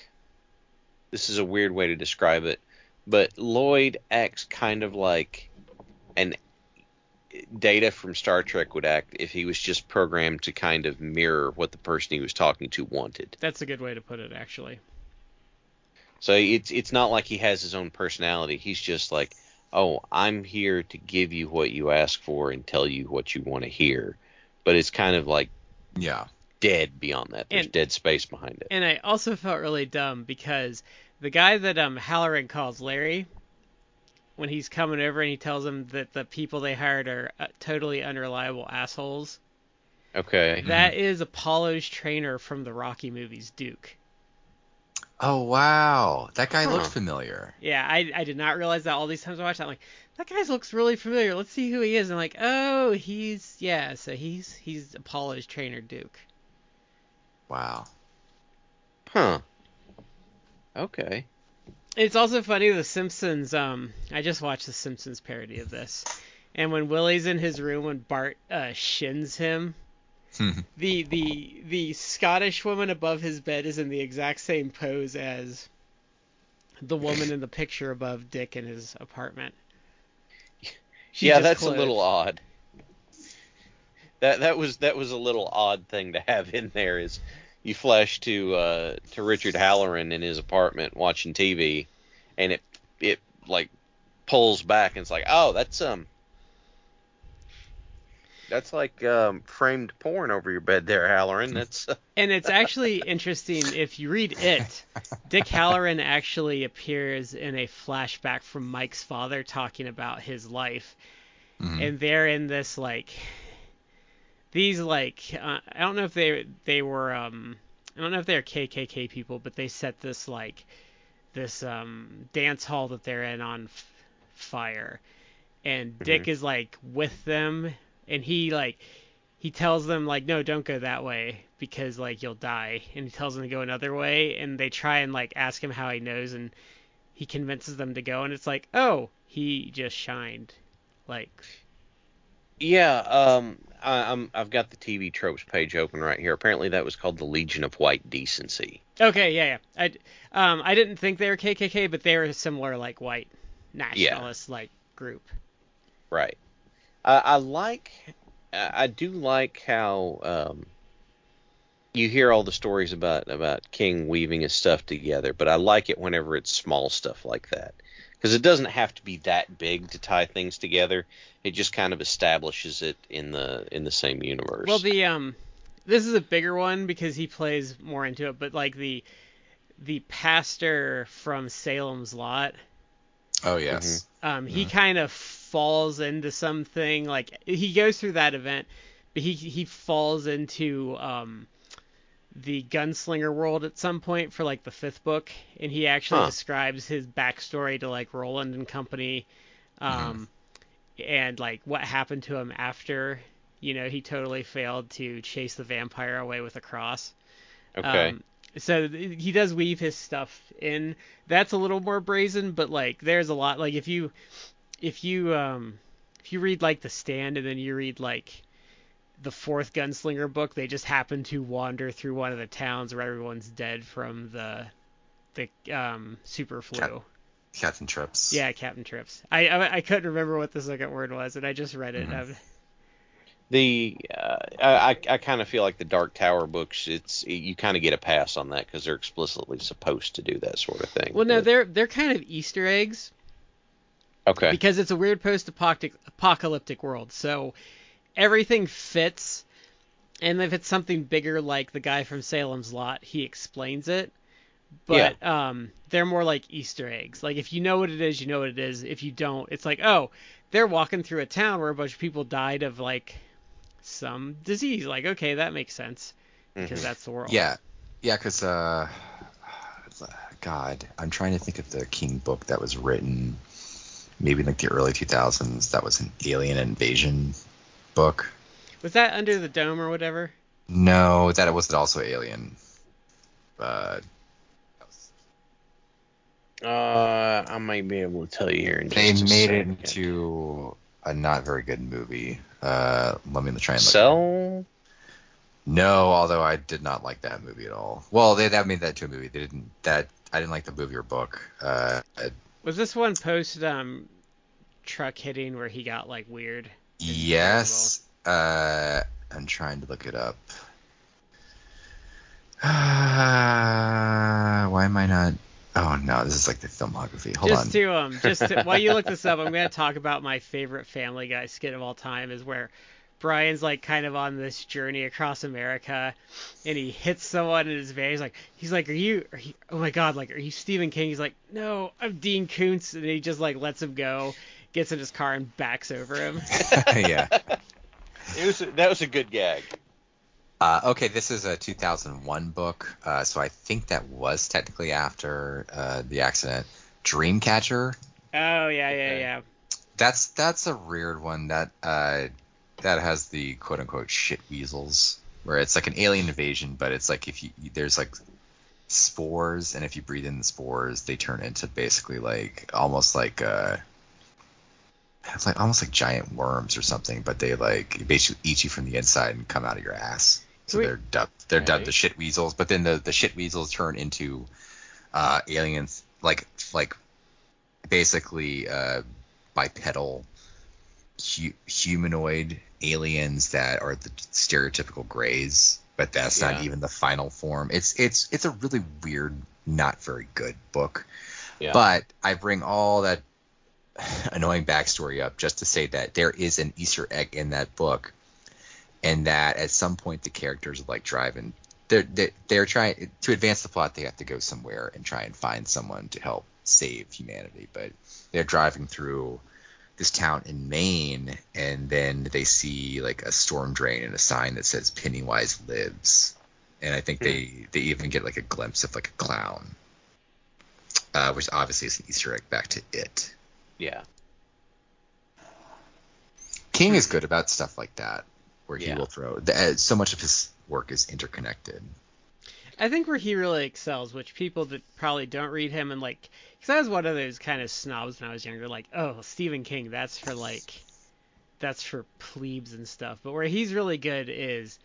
this is a weird way to describe it, but Lloyd acts kind of like an Data from Star Trek would act if he was just programmed to kind of mirror what the person he was talking to wanted. That's a good way to put it actually. So it's it's not like he has his own personality. He's just like, "Oh, I'm here to give you what you ask for and tell you what you want to hear." But it's kind of like Yeah. dead beyond that. There's And- dead space behind it. And I also felt really dumb because the guy that um Hallorann calls Larry, when he's coming over and he tells him that the people they hired are uh, totally unreliable assholes, Okay. that is Apollo's trainer from the Rocky movies, Duke. Oh wow, that guy Huh. looked familiar. Yeah, I, I did not realize that all these times I watched. that. I'm like, that guy looks really familiar. Let's see who he is. And I'm like, oh, he's yeah. So he's he's Apollo's trainer, Duke. Wow. Huh. Okay. It's also funny the Simpsons. Um, I just watched the Simpsons parody of this, and when Willie's in his room when Bart uh, shins him, the the the Scottish woman above his bed is in the exact same pose as the woman in the picture above Dick in his apartment. She yeah, that's clothed. a little odd. That that was that was a little odd thing to have in there. Is you flash to uh, to Richard Hallorann in his apartment watching TV, and it it like pulls back and it's like, oh, that's um. That's like um, framed porn over your bed there, Hallorann. That's uh, And it's actually interesting if you read it. Dick Halloran actually appears in a flashback from Mike's father talking about his life, Mhm. and they're in this like these like uh, I don't know if they they were um I don't know if they're KKK people, but they set this like this um dance hall that they're in on f- fire, and Dick is like with them, and he like he tells them like no don't go that way because like you'll die and he tells them to go another way and they try and like ask him how he knows and he convinces them to go and it's like oh he just shined like yeah. Um, I, I'm I've got the TV tropes page open right here. Apparently, that was called the Legion of White Decency. okay yeah yeah i um i didn't think they were kkk but they were a similar like white nationalist like group Right. I, I like. I I do like how um, you hear all the stories about about King weaving his stuff together, but I like it whenever it's small stuff like that because it doesn't have to be that big to tie things together. It just kind of establishes it in the in the same universe. well the um this is a bigger one because he plays more into it but like the the pastor from salem's lot Oh yes. um, he kind of falls into something like he goes through that event, but he he falls into um, the gunslinger world at some point for like the fifth book, and he actually Huh. describes his backstory to like Roland and Company, um, and like what happened to him after you know he totally failed to chase the vampire away with a cross. okay. Um, so th- he does weave his stuff in. That's a little more brazen, but like there's a lot. Like if you if you um if you read like The Stand and then you read like the fourth Gunslinger book, they just happen to wander through one of the towns where everyone's dead from the the um, super flu. Cap- Captain Trips. Yeah, Captain Trips. I, I I couldn't remember what the second word was, and I just read it. Mhm. Um, The uh, I I kind of feel like the Dark Tower books. It's you kind of get a pass on that because they're explicitly supposed to do that sort of thing. well, no, But- they're they're kind of Easter eggs okay. because it's a weird post-apocalyptic world, so everything fits. And if it's something bigger, like the guy from Salem's Lot, he explains it. But um, they're more like Easter eggs. Like if you know what it is, you know what it is. If you don't, it's like, oh, they're walking through a town where a bunch of people died of like some disease. Like, okay, that makes sense because Mhm. that's the world. Yeah, yeah, because uh, God, I'm trying to think of the King book that was written, maybe in like the early 2000s. That was an alien invasion book. Was that under the dome or whatever? No, that it wasn't also alien. Uh, Uh, I might be able to tell you here in just they a made it second. into a not very good movie. Uh, let me try and look. Cell. No, although I did not like that movie at all. Well, they that made that to a movie. They didn't that I didn't like the movie or book. Uh, Was this one post um truck hitting where he got like weird? yes. Uh, I'm trying to look it up. Uh, why am I not? Oh no, this is like the filmography. Hold on. just on. to um just to, while you look this up, I'm gonna talk about my favorite Family Guy skit of all time is where Brian's like kind of on this journey across America, and he hits someone in his van. He's like, he's like, are you? Are you oh my god, like, are you Stephen King? He's like, no, I'm Dean Koontz, and he just like lets him go, gets in his car and backs over him. yeah. It was that was a good gag. Uh, okay, this is a 2001 book, uh, so I think that was technically after uh, the accident. Dreamcatcher. Oh yeah, yeah, Okay. yeah. That's that's a weird one that uh, that has the quote unquote shit weasels, where it's like an alien invasion, but it's like if you there's like spores, and if you breathe in the spores, they turn into basically like almost like uh, it's like almost like giant worms or something, but they like basically eat you from the inside and come out of your ass. So Wait. they're dubbed they're dubbed Okay. the shit weasels, but then the the shit weasels turn into uh, aliens like like basically uh, bipedal hu- humanoid aliens that are the stereotypical grays, but that's Yeah. not even the final form. It's it's it's a really weird, not very good book. Yeah. But I bring all that annoying backstory up just to say that there is an Easter egg in that book, and that at some point the characters are like driving. They're, they're they're trying to advance the plot. They have to go somewhere and try and find someone to help save humanity. But they're driving through this town in Maine, and then they see like a storm drain and a sign that says Pennywise lives. And I think they they even get like a glimpse of like a clown, uh, which obviously is an Easter egg back to it. Yeah. King is good about stuff like that, where he Yeah. will throw. The, uh, so much of his work is interconnected. I think where he really excels, which people that probably don't read him and like, because I was one of those kind of snobs when I was younger, like, oh, Stephen King, that's for like, that's for plebes and stuff. But where he's really good is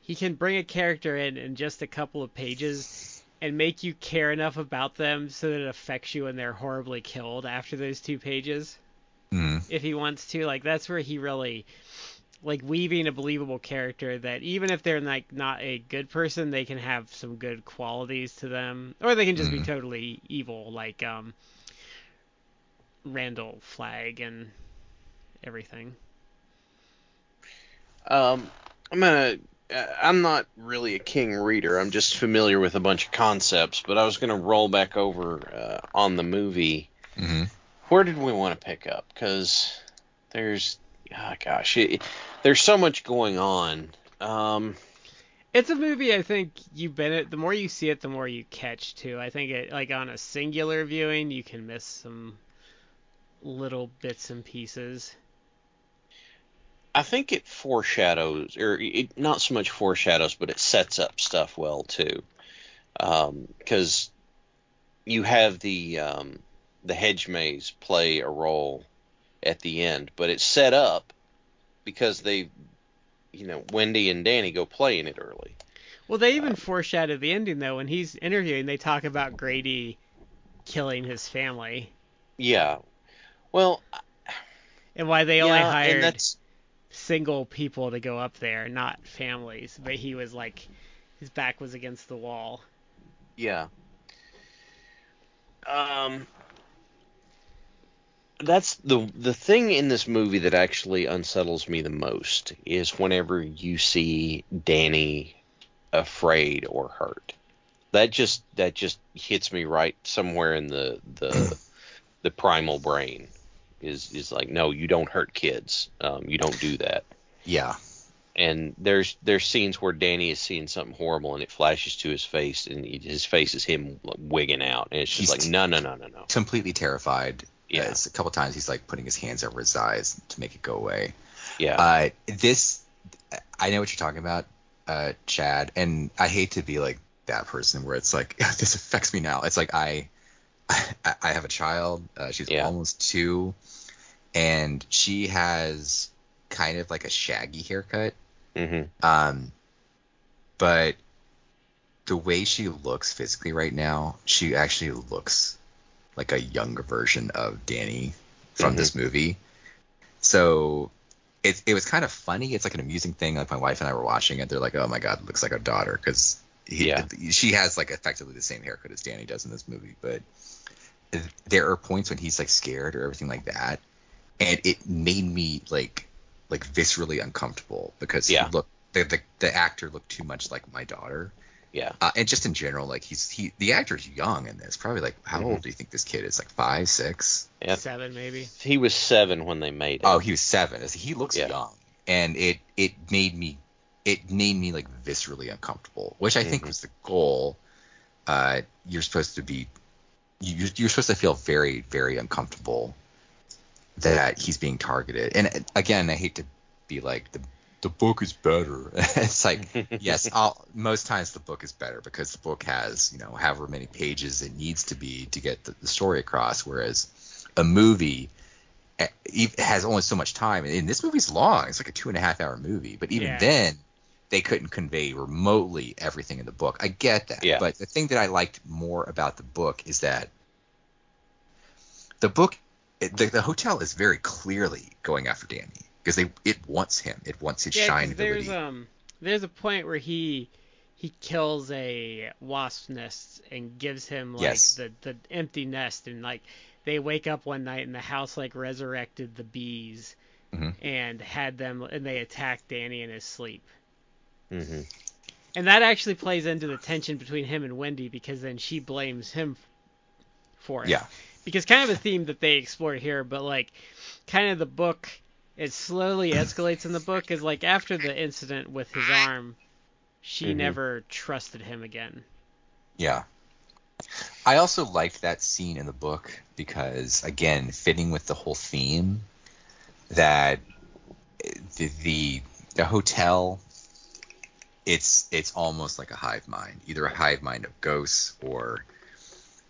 he can bring a character in in just a couple of pages and make you care enough about them so that it affects you when they're horribly killed after those two pages. Mm. If he wants to, like, that's where he really like weaving a believable character that even if they're like not a good person, they can have some good qualities to them, or they can just be Mhm. totally evil, like um Randall Flagg and everything. Um, I'm gonna. Uh, I'm not really a King reader. I'm just familiar with a bunch of concepts. But I was gonna roll back over uh, on the movie. hmm Where did we want to pick up? Because there's, oh gosh, it, there's so much going on. Um, It's a movie I think you benefit. The more you see it, the more you catch too. I think it like on a singular viewing, you can miss some little bits and pieces. I think it foreshadows, or it not so much foreshadows, but it sets up stuff well too. Because you have the um, the hedge maze play a role at the end, but it's set up because they, you know, Wendy and Danny go play in it early. Well, they even foreshadowed the ending though when he's interviewing. They talk about Grady killing his family Yeah. Well, and why they only yeah, and hired that's single people to go up there, not families. But he was like, his back was against the wall. Yeah. Um that's the the thing in this movie that actually unsettles me the most is whenever you see Danny afraid or hurt. That just that just hits me right somewhere in the the the primal brain. Is is like no, you don't hurt kids. Um, you don't do that. Yeah. and there's there's scenes where Danny is seeing something horrible and it flashes to his face and he, his face is him wigging out and it's just He's like no no no no no Completely terrified. Yeah. Yes, a couple times he's like putting his hands over his eyes to make it go away. yeah Uh, this, I know what you're talking about, uh, Chad, and I hate to be like that person where it's like this affects me now. It's like I, I, I have a child. Uh, she's Yeah. almost two, and she has kind of like a shaggy haircut. hmm Um, but the way she looks physically right now, she actually looks like a younger version of Danny from Mhm. this movie. So it it was kind of funny. It's like an amusing thing. Like my wife and I were watching it. They're like, "Oh my god, it looks like a daughter," because Yeah. she has like effectively the same haircut as Danny does in this movie. But there are points when he's like scared or everything like that, and it made me like like viscerally uncomfortable because Yeah. he looked the, the the actor looked too much like my daughter. yeah Uh, and just in general, like he's he the actor's young in this. Probably like how Mhm. old do you think this kid is? Like five, six? yeah Seven maybe. he was seven when they made it Oh, he was seven. He looks Yeah. young, and it it made me it made me like viscerally uncomfortable, which I think Mhm. was the goal. Uh, you're supposed to be you you're supposed to feel very very uncomfortable that he's being targeted. And again, I hate to be like the the book is better. it's like yes, I'll, most times the book is better because the book has you know however many pages it needs to be to get the, the story across, whereas a movie eh, it has only so much time. And this movie's long; it's like a two and a half hour movie. But even Yeah. then, they couldn't convey remotely everything in the book. I get that, Yeah. but the thing that I liked more about the book is that the book, the, the hotel is very clearly going after Danny because they it wants him. It wants his Yeah, 'cause shine there's um there's a point where he he kills a wasp nest and gives him like Yes. the the empty nest and like they wake up one night and the house like resurrected the bees Mhm. and had them and they attacked Danny in his sleep. Hmm And that actually plays into the tension between him and Wendy because then she blames him for it. Yeah. Because kind of a theme that they explore here, but like kind of the book it slowly escalates in the book is like after the incident with his arm, she Mhm. never trusted him again. Yeah. I also liked that scene in the book because, again, fitting with the whole theme that the the, the hotel it's it's almost like a hive mind, either a hive mind of ghosts or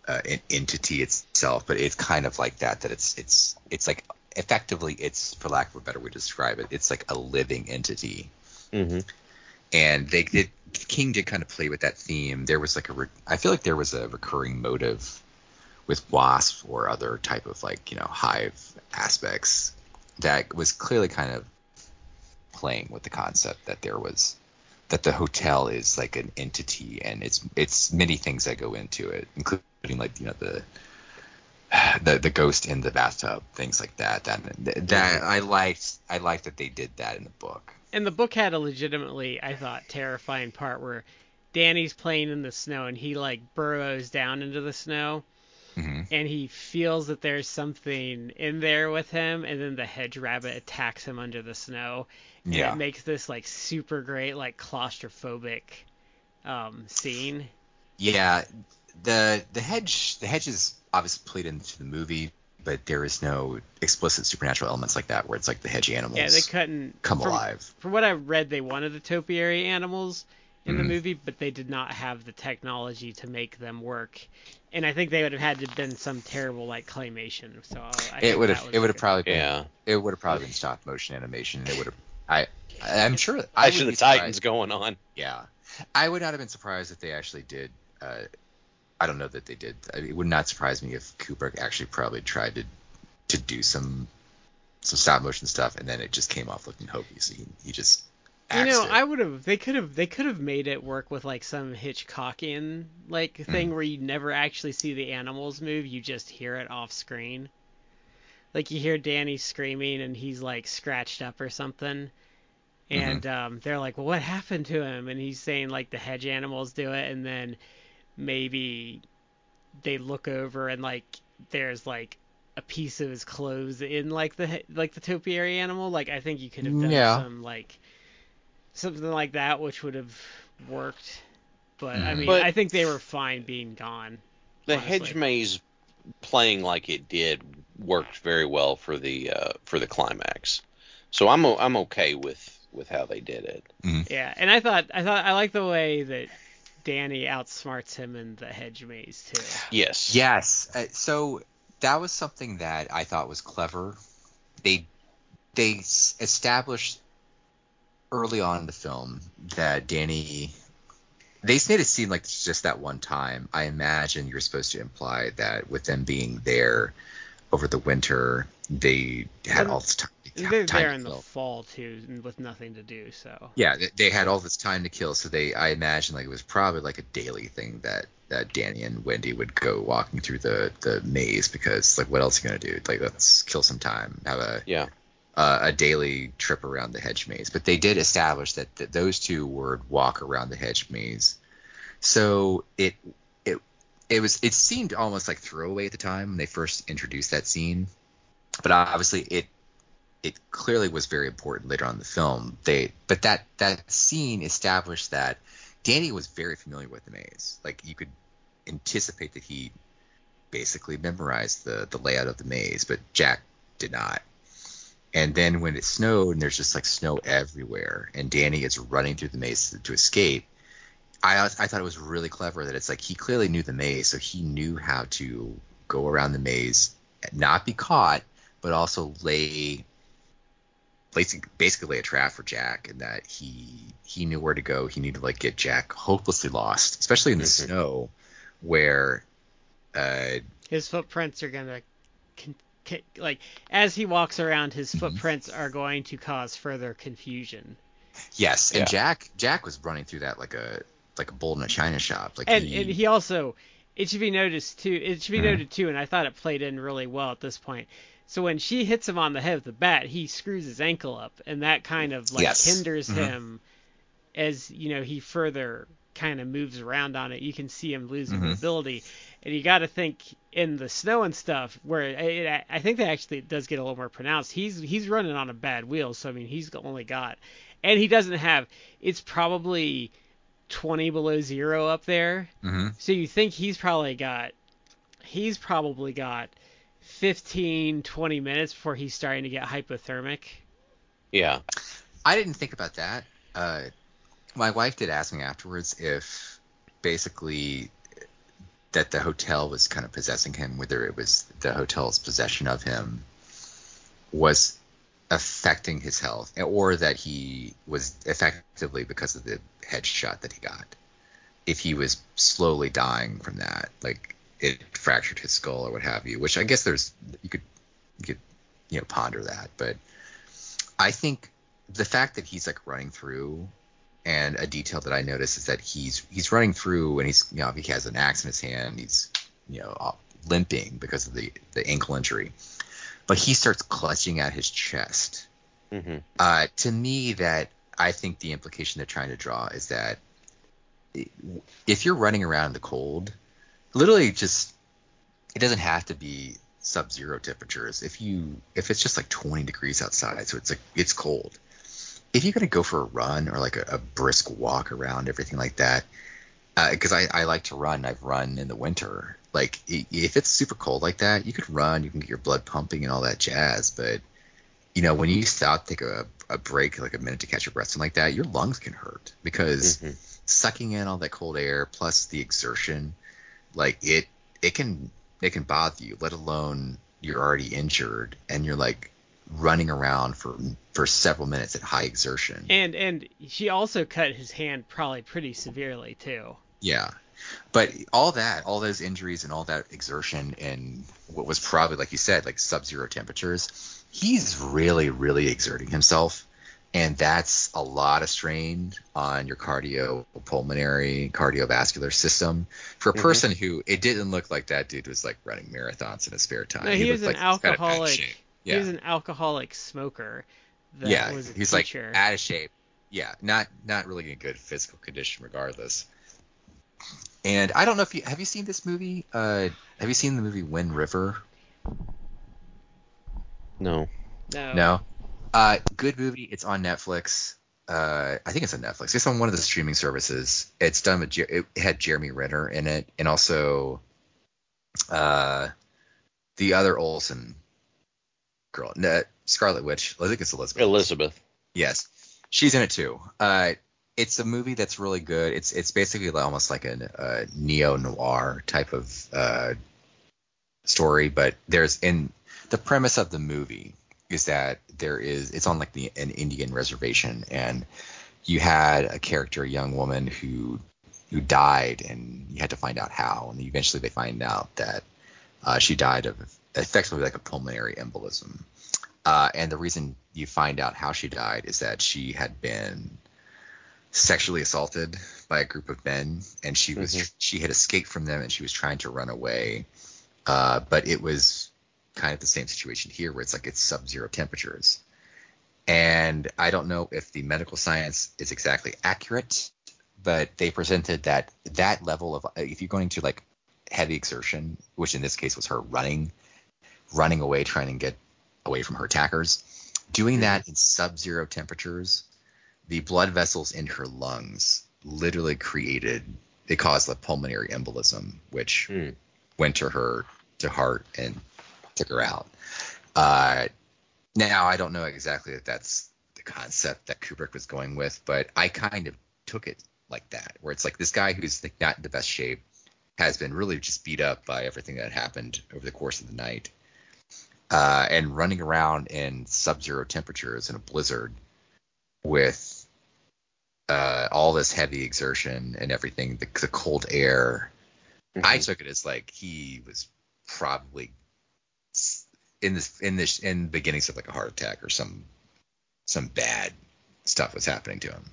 uh, an entity itself. But it's kind of like that. That it's it's it's like effectively it's for lack of a better way to describe it, it's like a living entity hmm and they did King did kind of play with that theme. There was like a re- I feel like there was a recurring motive with wasps or other type of like you know hive aspects that was clearly kind of playing with the concept that there was that the hotel is like an entity and it's it's many things that go into it including like you know the the the ghost in the bathtub things like that that that I liked I liked that they did that in the book. And the book had a legitimately, I thought, terrifying part where Danny's playing in the snow and he like burrows down into the snow. Hmm and he feels that there's something in there with him and then the hedge rabbit attacks him under the snow. and yeah it makes this like super great like claustrophobic um scene Yeah, the the hedge the hedge is obviously played into the movie, but there is no explicit supernatural elements like that where it's like the hedge animals yeah they couldn't come from, alive. from what i read they wanted the topiary animals in the Mhm. movie but they did not have the technology to make them work and i think they would have had to have been some terrible like claymation so I It would have it would have probably been Yeah. it would have probably been stop motion animation. It would have I I- I'm sure. I Clash would of the Titans going on. Yeah, I would not have been surprised if they actually did. Uh, I don't know that they did. I mean, it would not surprise me if Kubrick actually probably tried to to do some some stop motion stuff, and then it just came off looking hokey. So he, he just You know, it. I would have. They could have. They could have made it work with like some Hitchcockian like thing where you never actually see the animals move. You just hear it off screen. Like you hear Danny screaming and he's like scratched up or something. Mm-hmm. And um, they're like, "Well, what happened to him?" And he's saying like the hedge animals do it, and then maybe they look over and like there's like a piece of his clothes in like the like the topiary animal. Like I think you could have done Yeah. some like something like that, which would have worked. But I Mhm. mean, But- I think they were fine being gone. The honestly. hedge maze playing like it did worked very well for the uh, for the climax. So I'm o- I'm okay with with how they did it. Yeah, and I thought I thought I like the way that Danny outsmarts him in the hedge maze too. Yes. Yes. Uh, so that was something that I thought was clever. They they s- established early on in the film that Danny they made it seem like it's just that one time. I imagine you're supposed to imply that with them being there over the winter, they had Well, all this time. They're time there to in the fall too, and with nothing to do. So Yeah, they- they had all this time to kill, so they I imagine like it was probably like a daily thing that that Danny and Wendy would go walking through the the maze because like what else are you gonna do? Like let's kill some time, have a Yeah. Uh, a daily trip around the hedge maze. But they did establish that, that those two would walk around the hedge maze, so it it it was it seemed almost like throwaway at the time when they first introduced that scene, but obviously it it clearly was very important later on in the film. They but that that scene established that Danny was very familiar with the maze. Like you could anticipate that he basically memorized the the layout of the maze, but Jack did not. And then when it snowed and there's just like snow everywhere, and Danny is running through the maze to, to escape, I I thought it was really clever that it's like he clearly knew the maze, so he knew how to go around the maze, not be caught, but also lay basically basically lay a trap for Jack, and that he he knew where to go. He knew to like get Jack hopelessly lost, especially in the Mhm. snow, where uh, his footprints are gonna, con- con- like as he walks around, his Mm-hmm. footprints are going to cause further confusion. yes, and Yeah. Jack Jack was running through that like a like a bull in a china shop, like and he, and he also it should be noticed too it should be Mhm. noted too and i thought it played in really well at this point so when she hits him on the head with the bat he screws his ankle up and that kind of like Yes. hinders Mhm. him as you know he further kind of moves around on it you can see him losing Mhm. mobility and you got to think in the snow and stuff where it, i think that actually does get a little more pronounced he's he's running on a bad wheel so i mean he's only got and he doesn't have it's probably 20 below zero up there Mhm. so you think he's probably got he's probably got 15 20 minutes before he's starting to get hypothermic. Yeah. I didn't think about that. Uh, my wife did ask me afterwards if basically that the hotel was kind of possessing him, whether it was the hotel's possession of him was affecting his health, or that he was effectively because of the headshot that he got. If he was slowly dying from that, like it fractured his skull or what have you, which I guess there's you could you could you know ponder that, but I think the fact that he's like running through and a detail that I noticed is that he's he's running through and he's you know he has an axe in his hand he's you know uh, limping because of the the ankle injury. But he starts clutching at his chest. Hmm uh, to me that I think the implication they're trying to draw is that if you're running around in the cold literally just it doesn't have to be sub-zero temperatures. If you if it's just like 20 degrees outside so it's like it's cold if you're gonna go for a run or like a, a brisk walk around everything like that because I, I like to run i've run in the winter like if it's super cold like that you could run you can get your blood pumping and all that jazz but you know when you stop take a, a break like a minute to catch your breath something like that your lungs can hurt because Mhm. sucking in all that cold air plus the exertion like it it can it can bother you let alone you're already injured and you're like running around for for several minutes at high exertion. And and she also cut his hand probably pretty severely too. Yeah. But all that, all those injuries and all that exertion and what was probably like you said, like sub-zero temperatures, he's really really exerting himself and that's a lot of strain on your cardiopulmonary cardiovascular system for a Mhm. person who it didn't look like that dude was like running marathons in his spare time. No, he, was an like he alcoholic. Shape. He was an alcoholic smoker. That yeah, was a he's like out of shape. Yeah, not not really in good physical condition regardless. And I don't know if you have you seen this movie? Uh, have you seen the movie Wind River? No. no. No. Uh, good movie. It's on Netflix. Uh, I think it's on Netflix. It's on one of the streaming services. It's done with Jer- it had Jeremy Renner in it, and also uh, the other Olsen girl, no, Scarlet Witch. I think it's Elizabeth. Elizabeth. Yes, she's in it too. Uh, it's a movie that's really good. It's it's basically almost like a, a neo noir type of uh, story, but there's in the premise of the movie is that there is it's on like the an Indian reservation, and you had a character, a young woman who who died, and you had to find out how, and eventually they find out that uh, she died of effectively like a pulmonary embolism. Uh, and the reason you find out how she died is that she had been sexually assaulted by a group of men, and she was Mhm. she had escaped from them, and she was trying to run away. Uh, but it was kind of the same situation here, where it's like it's sub-zero temperatures, and I don't know if the medical science is exactly accurate, but they presented that that level of if you're going to like heavy exertion, which in this case was her running, running away, trying to get away from her attackers. Doing that in sub-zero temperatures, the blood vessels in her lungs literally created they caused a pulmonary embolism, which Hmm. went to her to heart and took her out. Uh, now I don't know exactly if that's the concept that Kubrick was going with, but I kind of took it like that, where it's like this guy who's like, not in the best shape has been really just beat up by everything that happened over the course of the night, uh, and running around in sub-zero temperatures in a blizzard with uh, all this heavy exertion and everything, the, the cold air. I Mhm. took it as like he was probably in this in this in beginnings of like a heart attack or some some bad stuff was happening to him.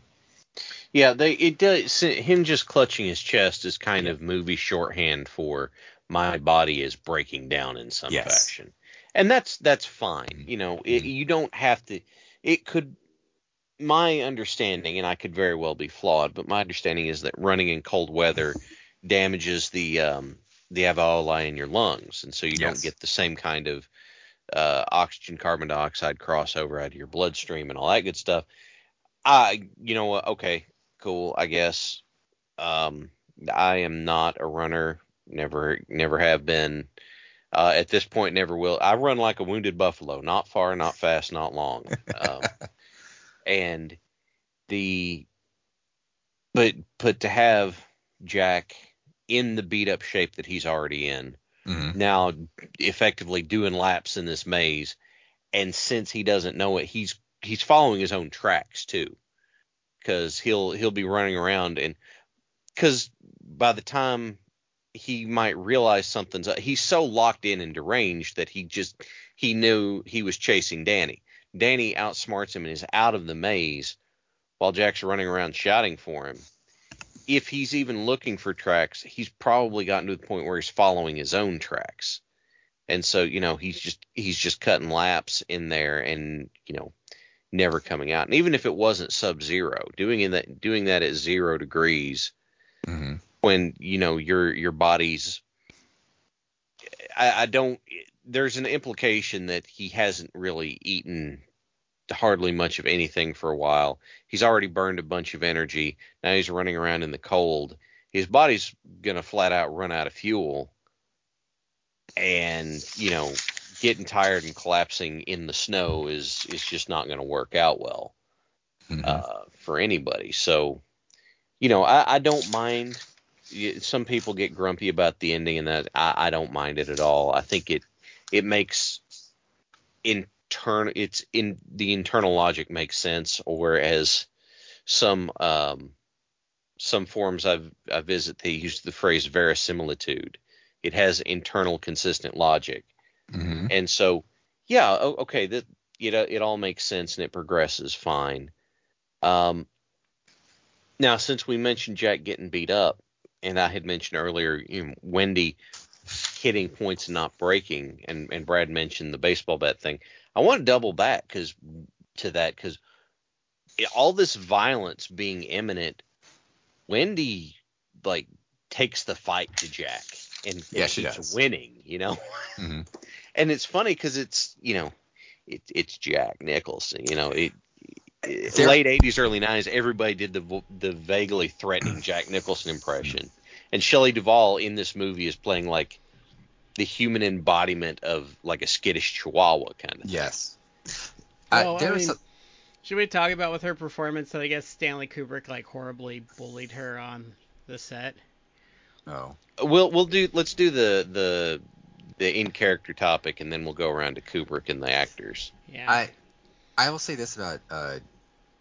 Yeah, they it does him just clutching his chest is kind of movie shorthand for my body is breaking down in some Yes. fashion. And that's that's fine. You know, it, Mhm. you don't have to it could my understanding and I could very well be flawed, but my understanding is that running in cold weather damages the um the alveoli in your lungs and so you don't get the same kind of uh, oxygen carbon dioxide crossover out of your bloodstream and all that good stuff. I, you know what? Okay, cool. I guess. Um, I am not a runner. Never, never have been. Uh, at this point, never will. I run like a wounded buffalo. Not far, not fast, not long. Um, and the, but but to have Jack in the beat up shape that he's already in Mm-hmm. now effectively doing laps in this maze and since he doesn't know it he's he's following his own tracks too cuz he'll he'll be running around and cuz by the time he might realize something's up, he's so locked in and deranged that he just he knew he was chasing Danny. Danny outsmarts him and is out of the maze while Jack's running around shouting for him if he's even looking for tracks, he's probably gotten to the point where he's following his own tracks. And so, you know, he's just he's just cutting laps in there and, you know, never coming out. And even if it wasn't sub zero, doing in that doing that at zero degrees Mm-hmm. When, you know, your your body's I, I don't there's an implication that he hasn't really eaten hardly much of anything for a while. He's already burned a bunch of energy. Now he's running around in the cold. His body's going to flat out run out of fuel. And, you know, getting tired and collapsing in the snow is is just not going to work out well Mm-hmm. uh, for anybody. So, you know, I, I don't mind. Some people get grumpy about the ending, and that I, I don't mind it at all. I think it it makes in internal it's in the internal logic makes sense, whereas some um some forms I've I visit they use the phrase verisimilitude. It has internal consistent logic, hmm and so yeah, okay, that you know it all makes sense and it progresses fine. Um, now since we mentioned Jack getting beat up, and I had mentioned earlier, you know, Wendy hitting points and not breaking, and and Brad mentioned the baseball bat thing. I want to double back because to that because all this violence being imminent, Wendy like takes the fight to Jack and, Yeah, she does. winning, you know. hmm And it's funny because it's you know it, it's Jack Nicholson, you know it. It- There- late '80s, early '90s, everybody did the the vaguely threatening Jack Nicholson impression, and Shelley Duvall in this movie is playing like the human embodiment of like a skittish Chihuahua kind of. Thing. Yes. Well, uh, there I was mean, a- Should we talk about with her performance that I guess Stanley Kubrick like horribly bullied her on the set? oh. We'll we'll do let's do the the the in character topic, and then we'll go around to Kubrick and the actors. Yeah. I I will say this about uh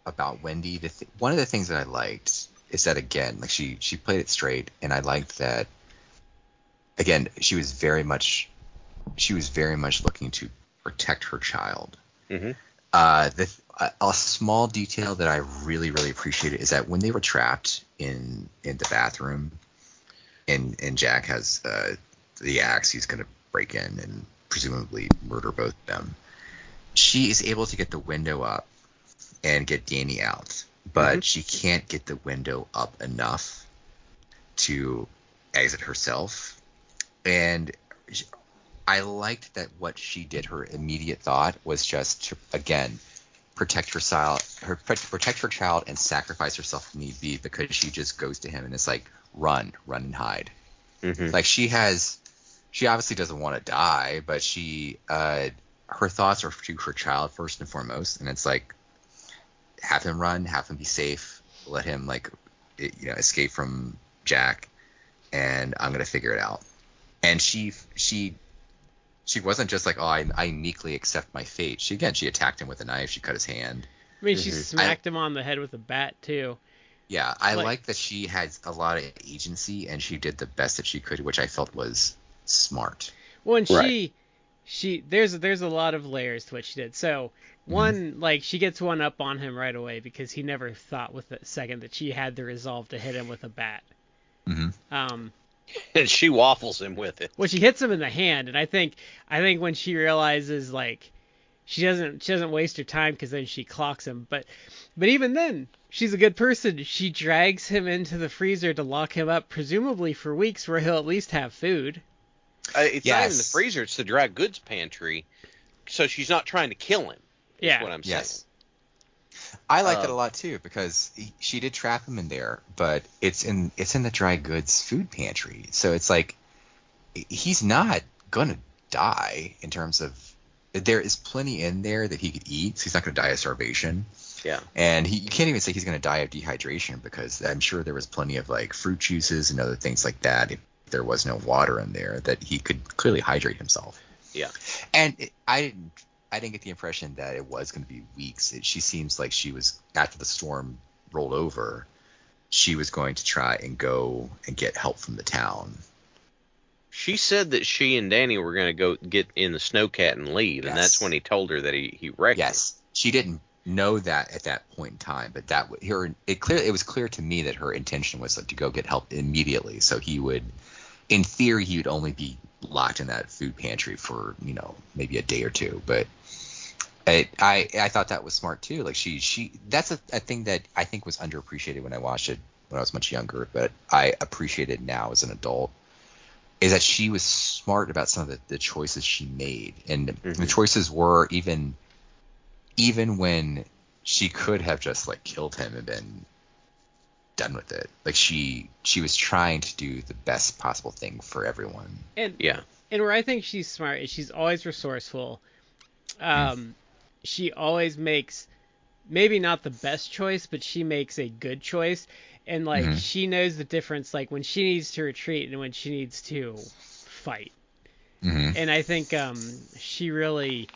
about Wendy. The th- one of the things that I liked is that again, like she she played it straight, and I liked that. Again, she was very much she was very much looking to protect her child. Mhm. Uh, the a, a small detail that I really really appreciated is that when they were trapped in in the bathroom, and and Jack has uh, the axe, he's gonna break in and presumably murder both of them she is able to get the window up and get Danny out, but she can't get the window up enough to exit herself. And sh- I liked that what she did. Her immediate thought was just to again protect her child, her protect her child, and sacrifice herself if need be because she just goes to him and it's like run, run and hide Mm-hmm. like she has she obviously doesn't want to die but she uh her thoughts are to her child first and foremost and it's like have him run have him be safe let him like it- you know escape from jack and i'm gonna figure it out and she she she wasn't just like oh i, I meekly accept my fate she again she attacked him with a knife she cut his hand I mean, she Mhm. smacked him on the head with a bat too. yeah i Like- like that she had a lot of agency and she did the best that she could which i felt was smart Well, and Right. she, she, there's there's a lot of layers to what she did. So one, like she gets one up on him right away because he never thought with a second that she had the resolve to hit him with a bat. hmm Um, And she waffles him with it. well, she hits him in the hand, and I think I think when she realizes like she doesn't she doesn't waste her time because then she clocks him. But but even then, she's a good person. She drags him into the freezer to lock him up, presumably for weeks, where he'll at least have food. Uh, it's not even the freezer; it's the dry goods pantry. So she's not trying to kill him. Is Yeah. what I'm Yes. I like that Uh, a lot too because he, she did trap him in there, but it's in it's in the dry goods food pantry, so it's like he's not gonna die in terms of there is plenty in there that he could eat, so he's not gonna die of starvation. Yeah. and he you can't even say he's gonna die of dehydration because I'm sure there was plenty of like fruit juices and other things like that if there was no water in there that he could clearly hydrate himself. Yeah. And it, I didn't I didn't get the impression that it was going to be weeks. It, she seems like she was after the storm rolled over, she was going to try and go and get help from the town. She said that she and Danny were going to go get in the snowcat and leave, and that's when he told her that he he wrecked. her. Yes, she didn't know that at that point in time, but that her it clear it was clear to me that her intention was like, to go get help immediately, so he would, in theory, he would only be locked in that food pantry for you know maybe a day or two, but. I, I I thought that was smart too. Like she she that's a, a thing that I think was underappreciated when I watched it when I was much younger, but I appreciate it now as an adult. Is that she was smart about some of the, the choices she made, and the Mhm. choices were even even when she could have just like killed him and been done with it. Like she she was trying to do the best possible thing for everyone. And Yeah. and where I think she's smart is she's always resourceful. Um, she always makes maybe not the best choice, but she makes a good choice. And like Mhm. she knows the difference, like when she needs to retreat and when she needs to fight. Mm-hmm. And I think um she really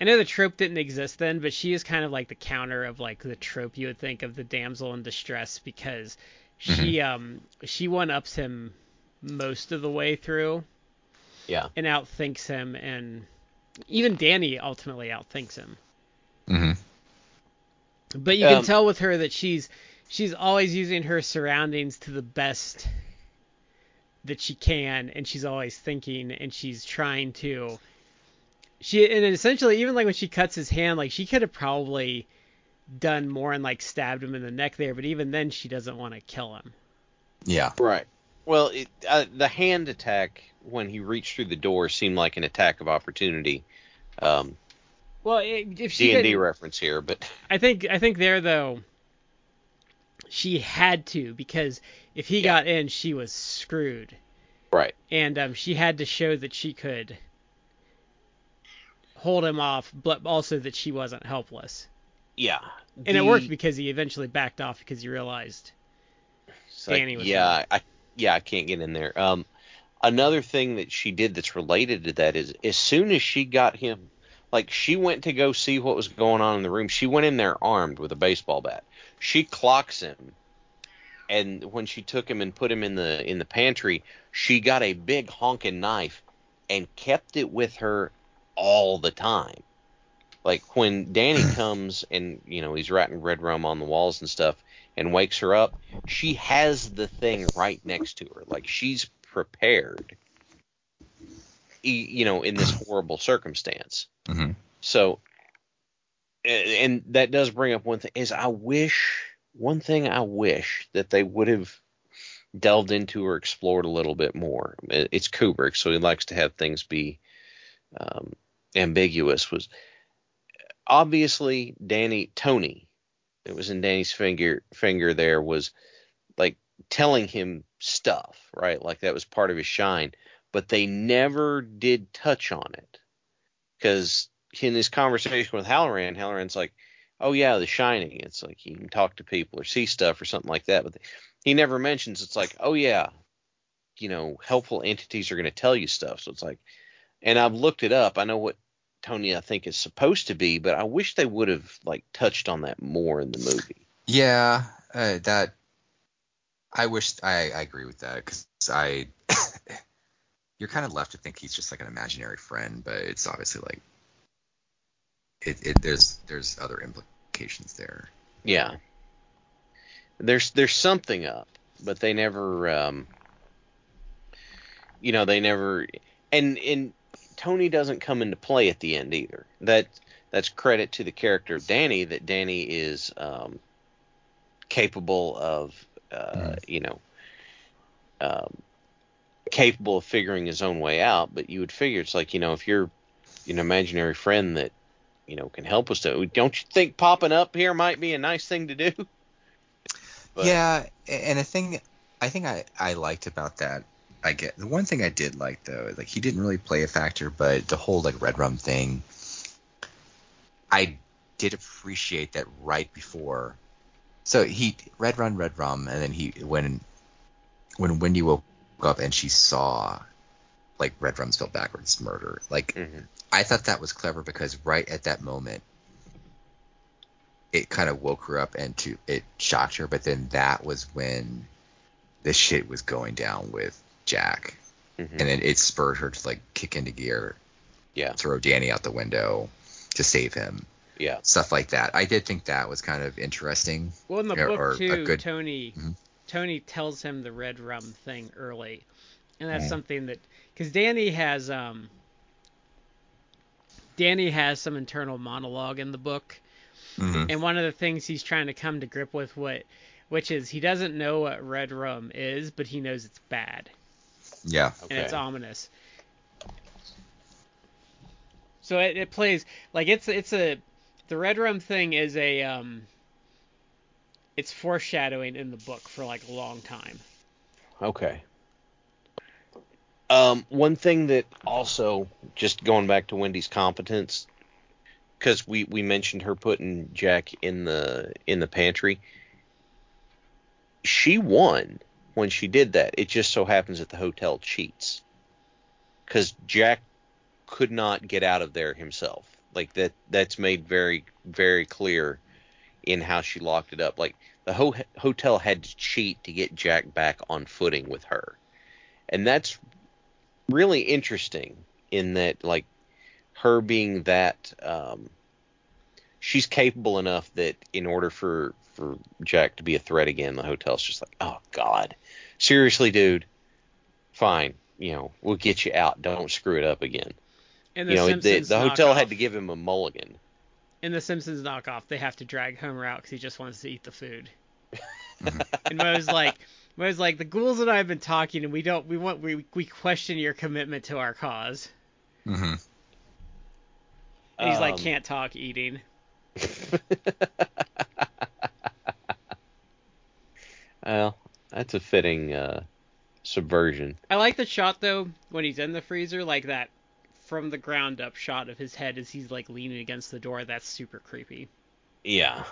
I know the trope didn't exist then, but she is kind of like the counter of like the trope you would think of the damsel in distress because she um she one ups him most of the way through Yeah. and outthinks him and even Danny ultimately outthinks him. hmm But you can Um, tell with her that she's she's always using her surroundings to the best that she can and she's always thinking and she's trying to she and essentially even like when she cuts his hand like she could have probably done more and like stabbed him in the neck there but even then she doesn't want to kill him Yeah. Right. Well, it, uh, the hand attack when he reached through the door seemed like an attack of opportunity. Um, well if she D and D reference here, but I think I think there though she had to because if he Yeah. got in she was screwed right. and um, she had to show that she could hold him off, but also that she wasn't helpless. Yeah. And it worked because he eventually backed off because he realized. It's like, Danny was yeah, I yeah, I can't get in there. Um, another thing that she did that's related to that is as soon as she got him, like she went to go see what was going on in the room. She went in there armed with a baseball bat. She clocks him, and when she took him and put him in the in the pantry, she got a big honking knife and kept it with her all the time. Like when Danny comes and you know he's writing red rum on the walls and stuff and wakes her up, she has the thing right next to her. Like she's prepared. You know, in this horrible circumstance. hmm So, and that does bring up one thing: is I wish one thing I wish that they would have delved into or explored a little bit more. It's Kubrick, so he likes to have things be um, ambiguous. Was obviously Danny Tony. It was in Danny's finger finger. There was like telling him stuff, right? Like that was part of his shine, but they never did touch on it because in his conversation with Hallorann, Hallorann's like, "Oh yeah, The Shining." It's like he can talk to people or see stuff or something like that, but he never mentions. It's like, "Oh yeah, you know, helpful entities are going to tell you stuff." So it's like, and I've looked it up. I know what Tony I think is supposed to be, but I wish they would have like touched on that more in the movie. Yeah, uh, that I wish I, I agree with that because I you're kind of left to think he's just like an imaginary friend, but it's obviously like it, it there's there's other implications there. Yeah. There's there's something up, but they never um you know, they never and and Tony doesn't come into play at the end either. That that's credit to the character of Danny that Danny is um capable of uh Mhm. you know um capable of figuring his own way out, but you would figure it's like, you know, if you're an imaginary friend that you know can help us to don't you think popping up here might be a nice thing to do? But- yeah, and a thing I think I, I liked about that, I get the one thing I did like though, like he didn't really play a factor, but the whole like red rum thing, I did appreciate that right before. So he red run red rum, and then he when when Wendy woke up and she saw like red rum spelled backwards murder, like Mhm. I thought that was clever because right at that moment, it kind of woke her up and to it shocked her. But then that was when the shit was going down with Jack, Mhm. and then it spurred her to like kick into gear, Yeah. throw Danny out the window to save him, Yeah. stuff like that. I did think that was kind of interesting. Well, in the Yeah, book or too, good- Tony Mhm. Tony tells him the red rum thing early, and that's Mhm. something that because Danny has um Danny has some internal monologue in the book, Mm-hmm. and one of the things he's trying to come to grip with what which is he doesn't know what red rum is, but he knows it's bad Yeah. and it's ominous. So it, it plays like it's it's a the red rum thing is a um it's foreshadowing in the book for like a long time. Okay. Um, one thing that also, just going back to Wendy's competence, because we, we mentioned her putting Jack in the in the pantry. She won when she did that. It just so happens that the hotel cheats, because Jack could not get out of there himself. Like that that's made very very clear in how she locked it up. Like the ho- hotel had to cheat to get Jack back on footing with her. And that's really interesting in that like her being that um she's capable enough that in order for for Jack to be a threat again, the hotel's just like, "Oh god. Seriously, dude. Fine. You know, we'll get you out. Don't screw it up again." And the You know, the, Simpsons the hotel knockoff- had to give him a mulligan. in the Simpsons knockoff, they have to drag Homer out because he just wants to eat the food. Mm-hmm. and Moe's like, Moe's like, the ghouls and I have been talking, and we don't, we want, we, we question your commitment to our cause. mm-hmm. And he's like, Um, can't talk, eating. Well, that's a fitting uh, subversion. I like the shot though when he's in the freezer, like that from the ground up shot of his head as he's like leaning against the door. That's super creepy. Yeah,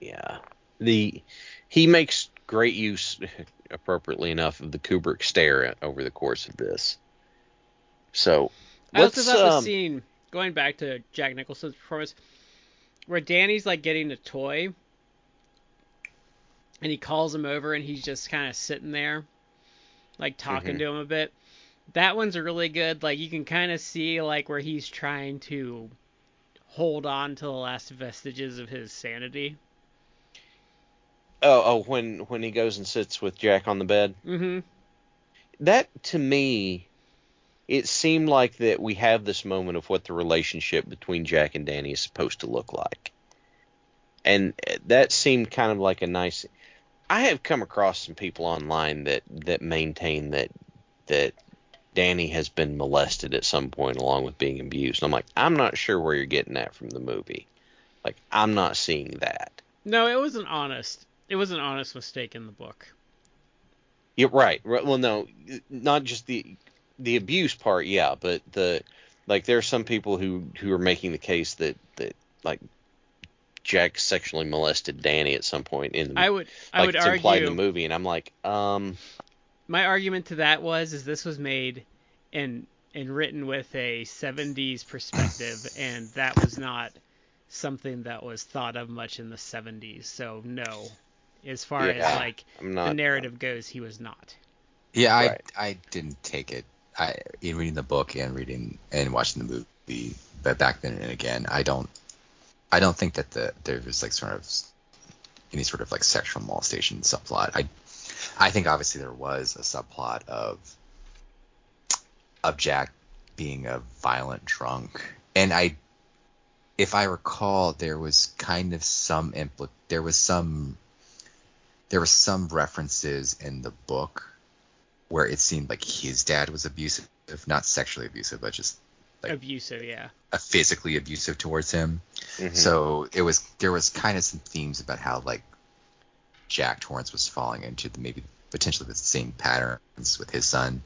yeah. The he makes great use, appropriately enough, of the Kubrick stare over the course of this. So I also thought the um, scene going back to Jack Nicholson's performance, where Danny's like getting a toy, and he calls him over, and he's just kind of sitting there, like talking Mhm. to him a bit. That one's really good. Like you can kind of see like where he's trying to hold on to the last vestiges of his sanity. oh oh when when he goes and sits with Jack on the bed. Mm-hmm. that to me it seemed like that we have this moment of what the relationship between Jack and Danny is supposed to look like. And that seemed kind of like a nice I have come across some people online that that maintain that that Danny has been molested at some point along with being abused. And I'm like, I'm not sure where you're getting that from the movie. Like I'm not seeing that. No, it was an honest. It was an honest mistake in the book. You're right. Right, Well, no, not just the the abuse part, yeah, but the like there are some people who who are making the case that that like Jack sexually molested Danny at some point in the I would. I like would it's implied in argue. the movie, and I'm like, um, my argument to that was is this was made and and written with a 70s perspective and that was not something that was thought of much in the 70s so no as far Yeah, as like I'm the narrative goes he was not Yeah, I I didn't take it. I in reading the book and reading and watching the movie, but back then and again, I don't I don't think that the there was like sort of any sort of like sexual molestation subplot. I I think obviously there was a subplot of of Jack being a violent drunk, and I if I recall, there was kind of some impl- there was some there were some references in the book where it seemed like his dad was abusive, not sexually abusive, but just Like- abusive yeah physically abusive towards him. Mhm. So it was there was kind of some themes about how like Jack Torrance was falling into the maybe potentially the same patterns with his son,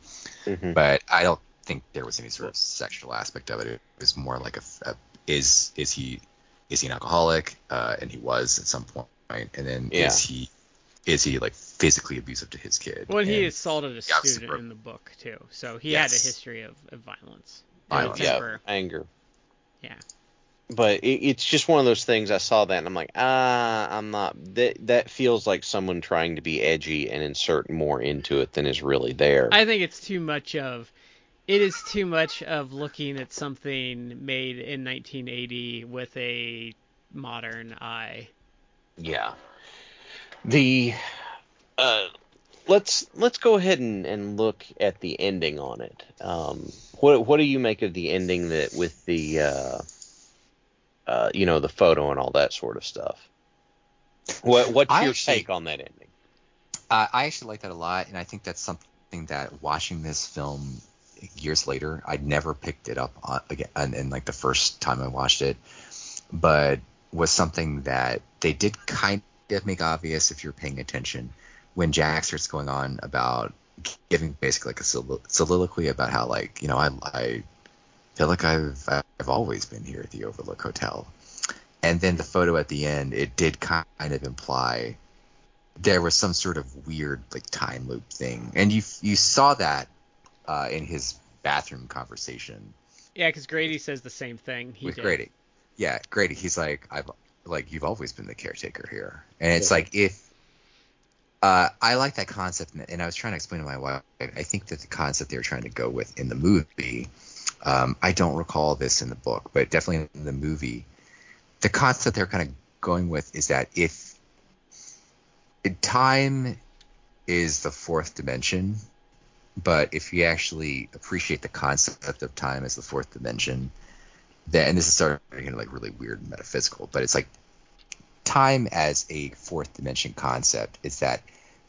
Mhm. but I don't think there was any sort of sexual aspect of it. It was more like a, a is is he is he an alcoholic? Uh, and he was at some point. point, and then Yeah. is he is he like physically abusive to his kid? well he assaulted a student broke- in the book too so he had a history of, of violence It Violence. yeah, anger. Yeah. But it, it's just one of those things. I saw that and I'm like, ah, I'm not. That that feels like someone trying to be edgy and insert more into it than is really there. I think it's too much of it is too much of looking at something made in 1980 with a modern eye. Yeah. The uh let's let's go ahead and, and look at the ending on it. Um what what do you make of the ending that with the uh uh you know the photo and all that sort of stuff? What what's I your actually- take on that ending? Uh, I actually like that a lot, and I think that's something that watching this film years later, I'd never picked it up on again, and, and like the first time I watched it, but was something that they did kind of make obvious if you're paying attention when Jack starts going on about giving basically like a solilo- soliloquy about how like you know I I feel like I've I've always been here at the Overlook Hotel, and then the photo at the end it did kind of imply there was some sort of weird like time loop thing, and you you saw that uh, in his bathroom conversation Yeah, because Grady says the same thing. He with did. Grady. Yeah, Grady. He's like, I've like you've always been the caretaker here, and it's like if uh, I like that concept, and- I was trying to explain to my wife. I think that the concept they were trying to go with in the movie, um, I don't recall this in the book, but definitely in the movie, the concept they're kind of going with is that if time is the fourth dimension, but if you actually appreciate the concept of time as the fourth dimension, then and this is starting to get like really weird and metaphysical, but it's like time as a fourth dimension concept is that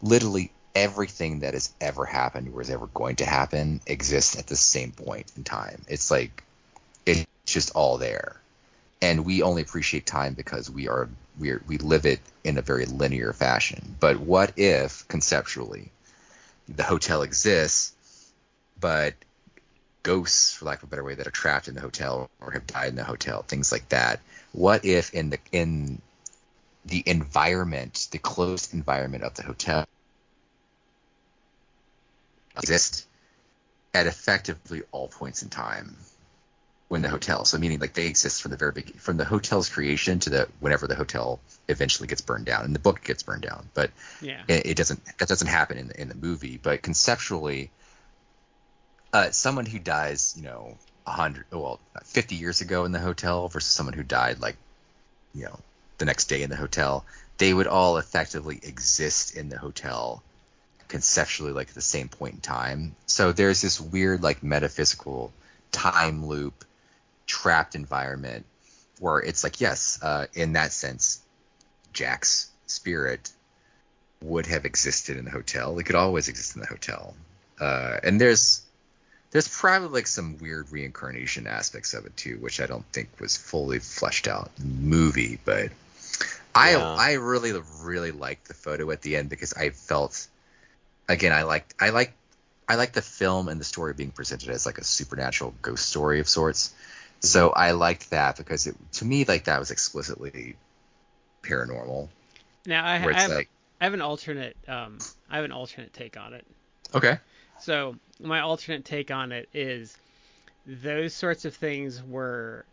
literally everything that has ever happened or is ever going to happen exists at the same point in time. It's like it's just all there. And we only appreciate time because we are we we live it in a very linear fashion. But what if conceptually the hotel exists, but ghosts, for lack of a better way, that are trapped in the hotel or have died in the hotel, things like that. What if in the in the environment, the closed environment of the hotel exist at effectively all points in time when the hotel so meaning like they exist from the very beginning from the hotel's creation to the whenever the hotel eventually gets burned down and the book gets burned down but Yeah. it, it doesn't that doesn't happen in the, in the movie but conceptually uh, someone who dies you know 100 well 50 years ago in the hotel versus someone who died like you know the next day in the hotel they would all effectively exist in the hotel conceptually like at the same point in time so there's this weird like metaphysical time loop trapped environment where it's like yes uh, in that sense jack's spirit would have existed in the hotel. It could always exist in the hotel. Uh, and there's there's probably like some weird reincarnation aspects of it too, which I don't think was fully fleshed out in the movie. But I I really really liked the photo at the end because I felt again I liked I like I like the film and the story being presented as like a supernatural ghost story of sorts. So I liked that because it to me like that was explicitly paranormal. Now I, I have like I have an alternate um I have an alternate take on it. okay, So my alternate take on it is those sorts of things were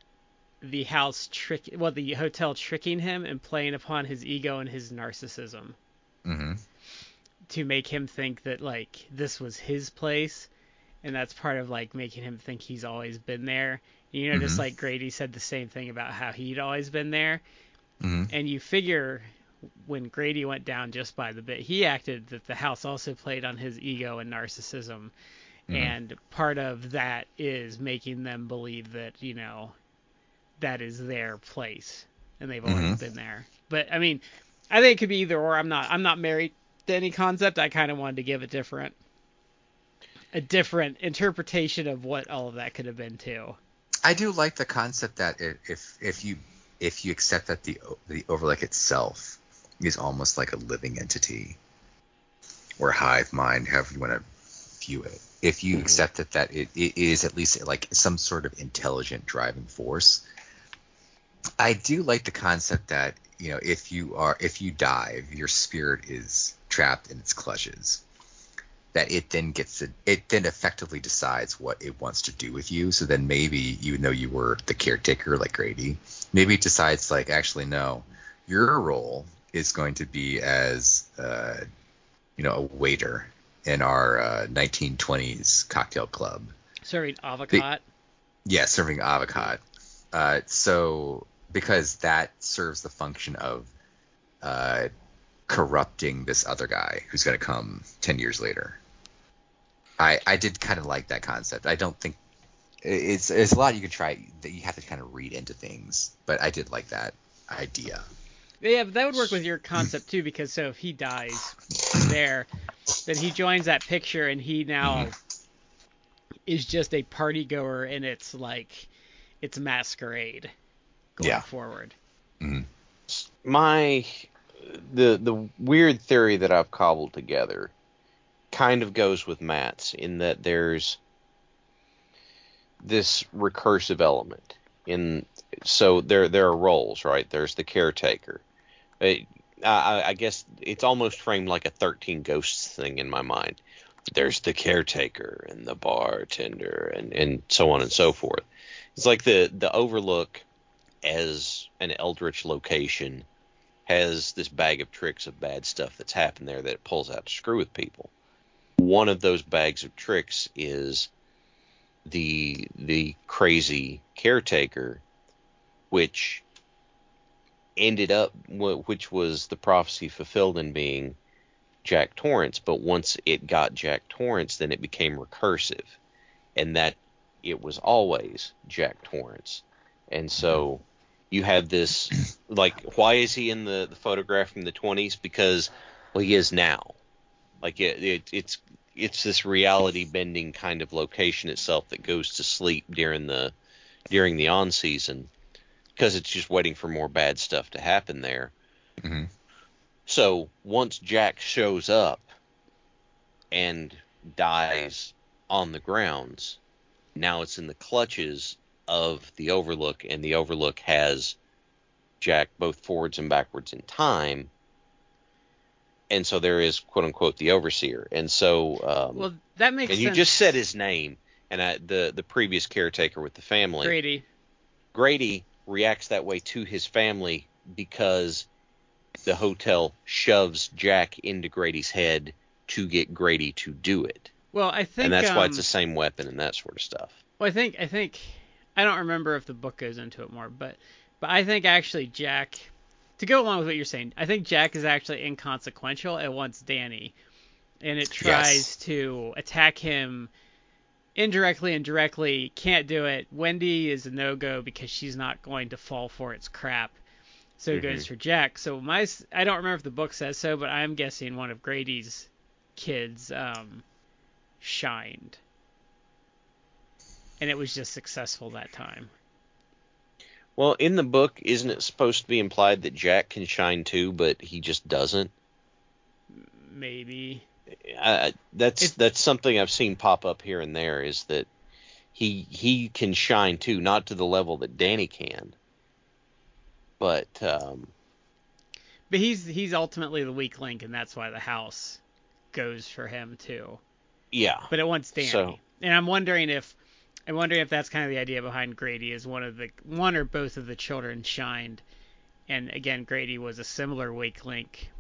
the house trick well the hotel tricking him and playing upon his ego and his narcissism hmm to make him think that like this was his place and that's part of like making him think he's always been there. You know, just Mhm. like Grady said the same thing about how he'd always been there. hmm And you figure when Grady went down just by the bit, he acted that the house also played on his ego and narcissism. Mhm. And part of that is making them believe that, you know, that is their place and they've always Mhm. been there. But I mean, I think it could be either or. I'm not I'm not married to any concept. I kind of wanted to give a different a different interpretation of what all of that could have been too. I do like the concept that if if you if you accept that the the overlook itself is almost like a living entity or hive mind, however you want to view it. If you mm-hmm. accept that that it, it is at least like some sort of intelligent driving force, I do like the concept that you know if you are if you die, your spirit is trapped in its clutches that it then gets to, it then effectively decides what it wants to do with you. So then maybe even though you were the caretaker like Grady, maybe it decides like actually no, your role is going to be as uh, you know a waiter in our uh, 1920s cocktail club. Serving advocaat. Yeah, serving advocaat. Uh, so because that serves the function of uh, corrupting this other guy who's going to come 10 years later. I I did kind of like that concept. I don't think it's it's a lot you could try that you have to kind of read into things, but I did like that idea. Yeah, but that would work with your hmm. concept too, because so if he dies there, then he joins that picture and he now hmm. is just a party goer and it's like it's masquerade going Yeah. forward. Mm-hmm. my the the weird theory that I've cobbled together kind of goes with Matt's in that there's this recursive element in so there there are roles right? There's the caretaker. Uh, it- I, I guess it's almost framed like a 13 ghosts thing in my mind. There's the caretaker and the bartender and and so on and so forth. It's like the the Overlook as an eldritch location has this bag of tricks of bad stuff that's happened there that it pulls out to screw with people. One of those bags of tricks is the the crazy caretaker, which ended up which was the prophecy fulfilled in being Jack Torrance. But once it got Jack Torrance, then it became recursive, and that it was always Jack Torrance. And so you have this like why is he in the, the photograph from the 20s because well he is now. Like it, it, it's it's this reality bending kind of location itself that goes to sleep during the during the on season because it's just waiting for more bad stuff to happen there. Mm-hmm. so once jack shows up and dies on the grounds now it's in the clutches of the Overlook, and the Overlook has Jack both forwards and backwards in time. And so there is quote unquote the overseer, and so um, Well, that makes and sense. you just said his name, and I, the the previous caretaker with the family, Grady. Grady reacts that way to his family because the hotel shoves Jack into Grady's head to get Grady to do it, Well, I think and that's why um, it's the same weapon and that sort of stuff. Well, I think I think I don't remember if the book goes into it more, but but I think actually Jack to go along with what you're saying, I think Jack is actually inconsequential and wants Danny, and it tries Yes. to attack him indirectly and directly. Can't do it. Wendy is a no go because she's not going to fall for its crap. So it goes for Jack. So my I don't remember if the book says so, but I'm guessing one of Grady's kids um, shined and it was just successful that time. Well, in the book, isn't it supposed to be implied that Jack can shine too, but he just doesn't? Maybe. I, that's that's something I've seen pop up here and there. Is that he he can shine too, not to the level that Danny can, but um, But he's he's ultimately the weak link, and that's why the house goes for him too. yeah, But it wants Danny, So- and I'm wondering if I'm wondering if that's kind of the idea behind Grady is one of the one or both of the children shined, and again Grady was a similar weak link,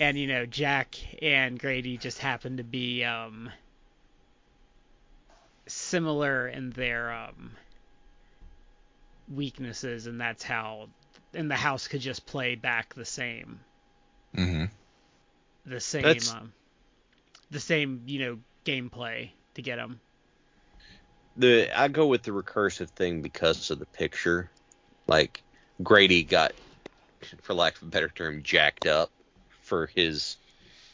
and you know Jack and Grady just happened to be um similar in their um weaknesses, and that's how and the house could just play back the same Mm-hmm. the same That's- um, the same you know gameplay to get him. The I go with the recursive thing because of the picture. Like Grady got, for lack of a better term, jacked up for his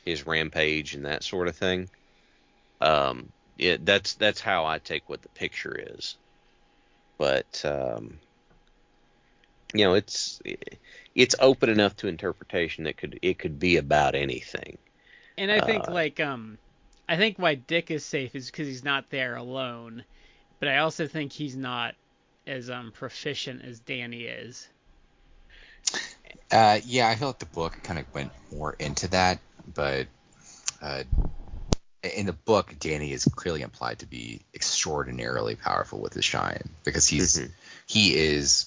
his rampage and that sort of thing. Um, it, that's that's how I take what the picture is. But um, you know, it's it's open enough to interpretation that could it could be about anything. And I think Uh, like um I think why Dick is safe is because he's not there alone, but I also think he's not as um proficient as Danny is. Uh, yeah, I feel like the book kind of went more into that, but uh, in the book, Danny is clearly implied to be extraordinarily powerful with his shine because he's Mhm. he is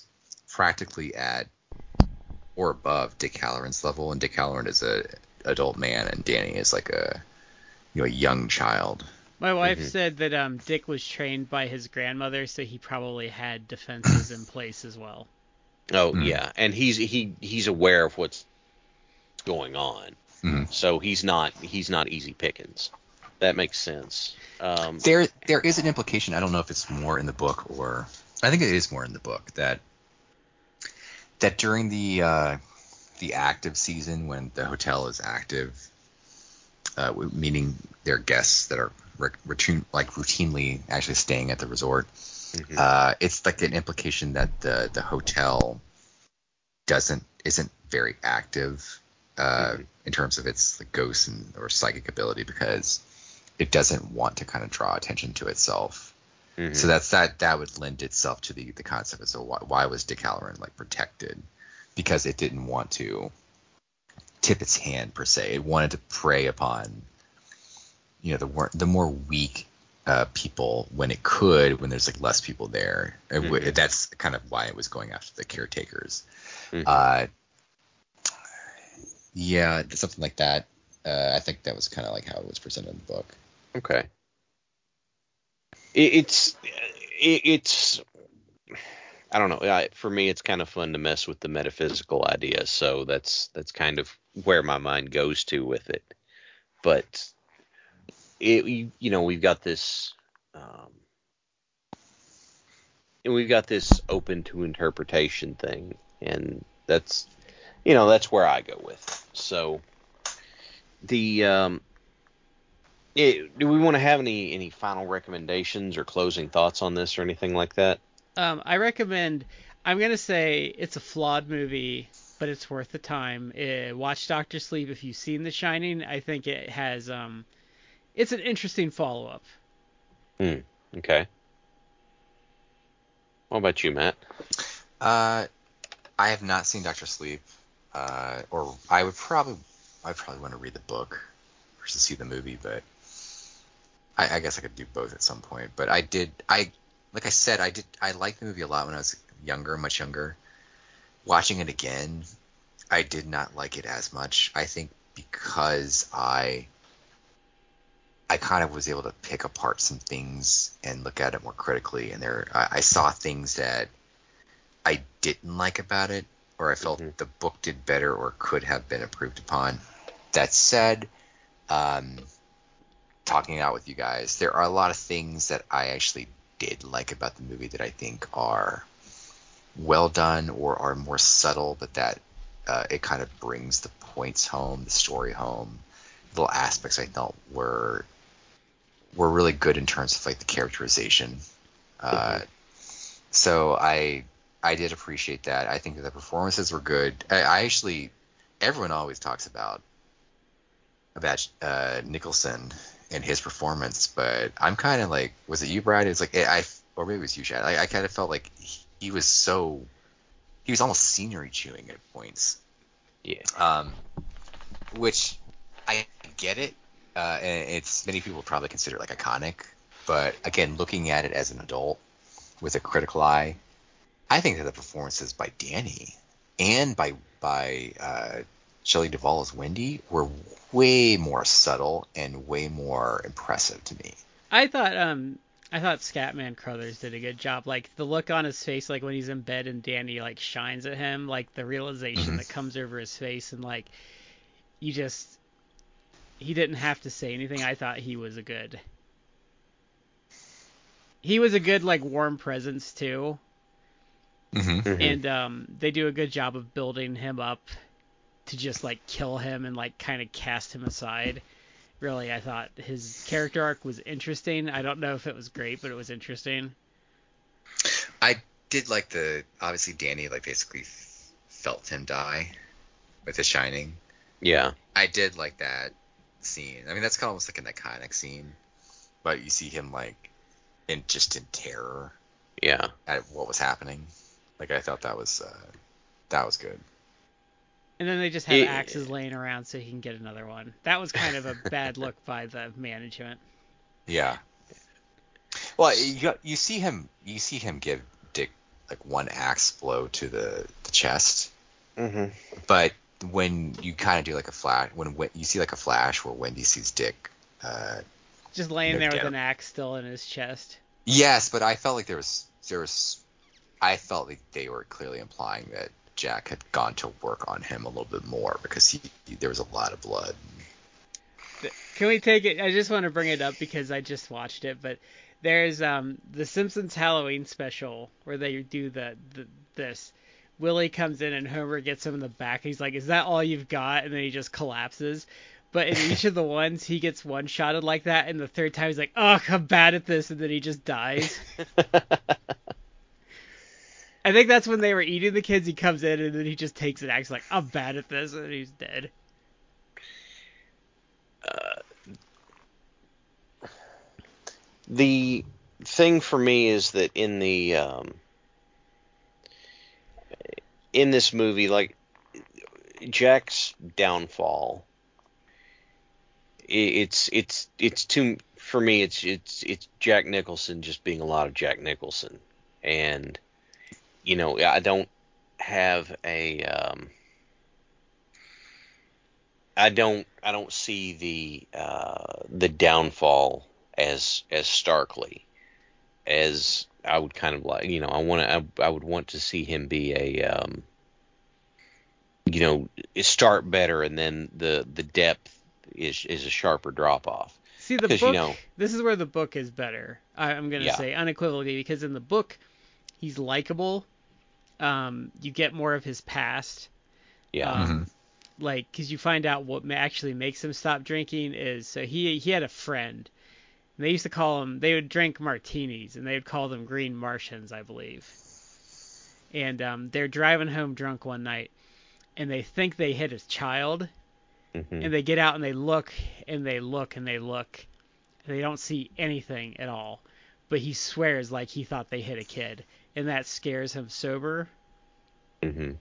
practically at or above Dick Hallorann's level, and Dick Hallorann is a adult man, and Danny is like a you know a young child. My wife Mhm. said that um Dick was trained by his grandmother, so he probably had defenses in place as well. Oh Mm. yeah, and he's he he's aware of what's going on, Mhm. so he's not he's not easy pickings. That makes sense. Um, There there is an implication. I don't know if it's more in the book or I think it is more in the book that that during the uh, the active season when the hotel is active, uh, w- meaning their guests that are re- routine, like routinely actually staying at the resort, mhm. uh, it's like an implication that the the hotel doesn't isn't very active uh, Mhm. in terms of its like, ghost and or psychic ability because it doesn't want to kind of draw attention to itself. Mhm. So that's that that would lend itself to the the concept of so why, why was Dick like protected? Because it didn't want to tip its hand per se. It wanted to prey upon you know the wor- the more weak uh, people when it could when there's like less people there. Mhm. That's kind of why it was going after the caretakers. Mhm. Uh, yeah, something like that. Uh, I think that was kind of like how it was presented in the book. Okay. It, it's it, it's I don't know. I, for me, it's kind of fun to mess with the metaphysical ideas. So that's that's kind of where my mind goes to with it. But it you, know we've got this um, and we've got this open to interpretation thing, and that's you know that's where I go with. It. So the um, it, do we want to have any any final recommendations or closing thoughts on this or anything like that? Um, I recommend. I'm gonna say it's a flawed movie, but it's worth the time. Uh, watch Doctor Sleep if you've seen The Shining. I think it has. Um, it's an interesting follow up. Hmm. Okay. What about you, Matt? Uh, I have not seen Doctor Sleep, uh, or I would probably, I probably want to read the book versus see the movie, but I, I guess I could do both at some point. But I did, I, like I said, I did, I liked the movie a lot when I was younger, much younger. Watching it again, I did not like it as much. I think because I, I kind of was able to pick apart some things and look at it more critically, and there, I, I saw things that I didn't like about it, or I felt Mhm. the book did better or could have been improved upon. That said, um, talking out with you guys, there are a lot of things that I actually did like about the movie that I think are well done or are more subtle, but that uh, it kind of brings the points home, the story home. Little aspects I felt were were really good in terms of like the characterization. Uh, so I I did appreciate that. I think that the performances were good. I, I actually everyone always talks about about uh, Nicholson and his performance, but I'm kind of like, was it you, Brad? It's like I or maybe it was you, Chad. I, I kind of felt like he, he was so he was almost scenery chewing at points. Yeah. Um, which I get it. Uh, and it's many people probably consider it like iconic, but again, looking at it as an adult with a critical eye, I think that the performances by Danny and by by uh, Shelley Duvall as Wendy were way more subtle and way more impressive to me. I thought um I thought Scatman Crothers did a good job. Like the look on his face, like when he's in bed and Danny like shines at him, like the realization Mhm. that comes over his face, and like you just he didn't have to say anything. I thought he was a good. He was a good like warm presence too, Mm-hmm. and um they do a good job of building him up to just like kill him and like kind of cast him aside. Really, I thought his character arc was interesting. I don't know if it was great, but it was interesting. I did like the obviously Danny like basically felt him die with The Shining. Yeah. I did like that scene. I mean, that's kind of almost like an iconic scene, but you see him like in just in terror Yeah. at what was happening. Like I thought that was uh, that was good. And then they just have Yeah. axes laying around so he can get another one. That was kind of a bad look by the management. Yeah. Well, you, you see him you see him give Dick like one axe blow to the, the chest, Mm-hmm. but when you kind of do like a flash when, when you see like a flash where Wendy sees Dick uh, Just laying No there with an axe still in his chest. Yes, but I felt like there was there was I felt like they were clearly implying that Jack had gone to work on him a little bit more because he, he- there was a lot of blood. Can we take it? I just want to bring it up because I just watched it, but there's um the Simpsons Halloween special where they do the, the this. Willie comes in and Homer gets him in the back. He's like, "Is that all you've got?" And then he just collapses. But in each of the ones, he gets one shotted like that, and the third time he's like, "Oh, I'm bad at this," and then he just dies. I think that's when they were eating the kids. He comes in and then he just takes an axe like, "I'm bad at this," and he's dead. the thing for me is that in the um, in this movie, like Jack's downfall it's it's it's too for me. It's it's it's Jack Nicholson just being a lot of Jack Nicholson, and you know I don't have a um, I don't I don't see the uh, the downfall as as starkly as I would kind of like. You know, I want to I, I would want to see him be a um, you know start better and then the the depth is is a sharper drop off. See the book. you know- this is where the book is better. I, I'm gonna Yeah. say unequivocally because in the book, he's likable. Um, you get more of his past. Yeah. Um, Like, because you find out what actually makes him stop drinking is so he he had a friend. And they used to call them. They would drink martinis, and they would call them green Martians, I believe. And um, they're driving home drunk one night, and they think they hit a child, Mhm. and they get out and they look and they look and they look and they don't see anything at all but he swears like he thought they hit a kid and that scares him sober Mm-hmm.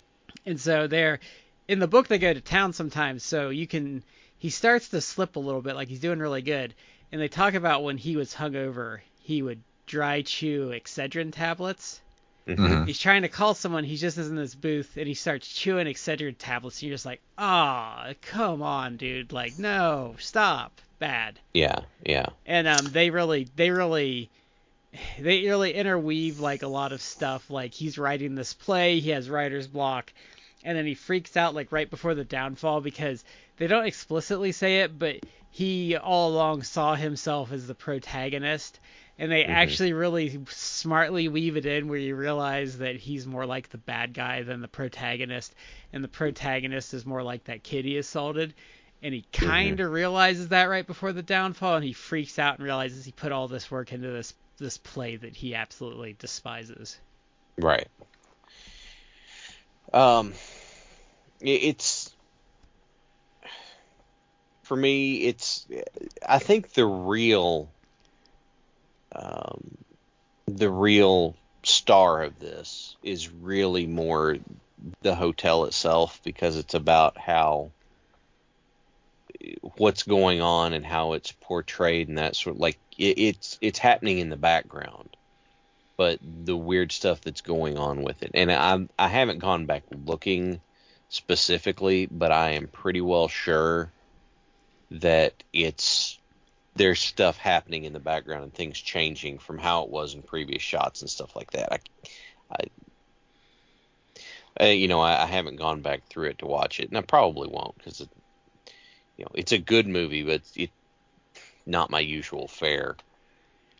and so they're in the book they go to town sometimes so you can he starts to slip a little bit like he's doing really good and they talk about when he was hungover he would dry chew excedrin tablets Mhm. he's trying to call someone. He just is in this booth and he starts chewing Excedrin tablets. And you're just like, ah, come on, dude. Like, no, stop. Bad. Yeah. Yeah. And um, they really, they really, they really interweave like a lot of stuff. Like he's writing this play, he has writer's block, and then he freaks out like right before the downfall because they don't explicitly say it, but he all along saw himself as the protagonist. And they actually really smartly weave it in where you realize that he's more like the bad guy than the protagonist, and the protagonist is more like that kid he assaulted. And he kind of realizes that right before the downfall, and he freaks out and realizes he put all this work into this this play that he absolutely despises. Right. Um, it's for me. It's I think the real, um, the real star of this is really more the hotel itself because it's about how what's going on and how it's portrayed and that sort of like it, it's it's happening in the background but the weird stuff that's going on with it. And I I haven't gone back looking specifically, but I am pretty well sure that it's there's stuff happening in the background and things changing from how it was in previous shots and stuff like that. I, I, uh, you know, I, I haven't gone back through it to watch it, and I probably won't because it, you know, it's a good movie, but it not my usual fare.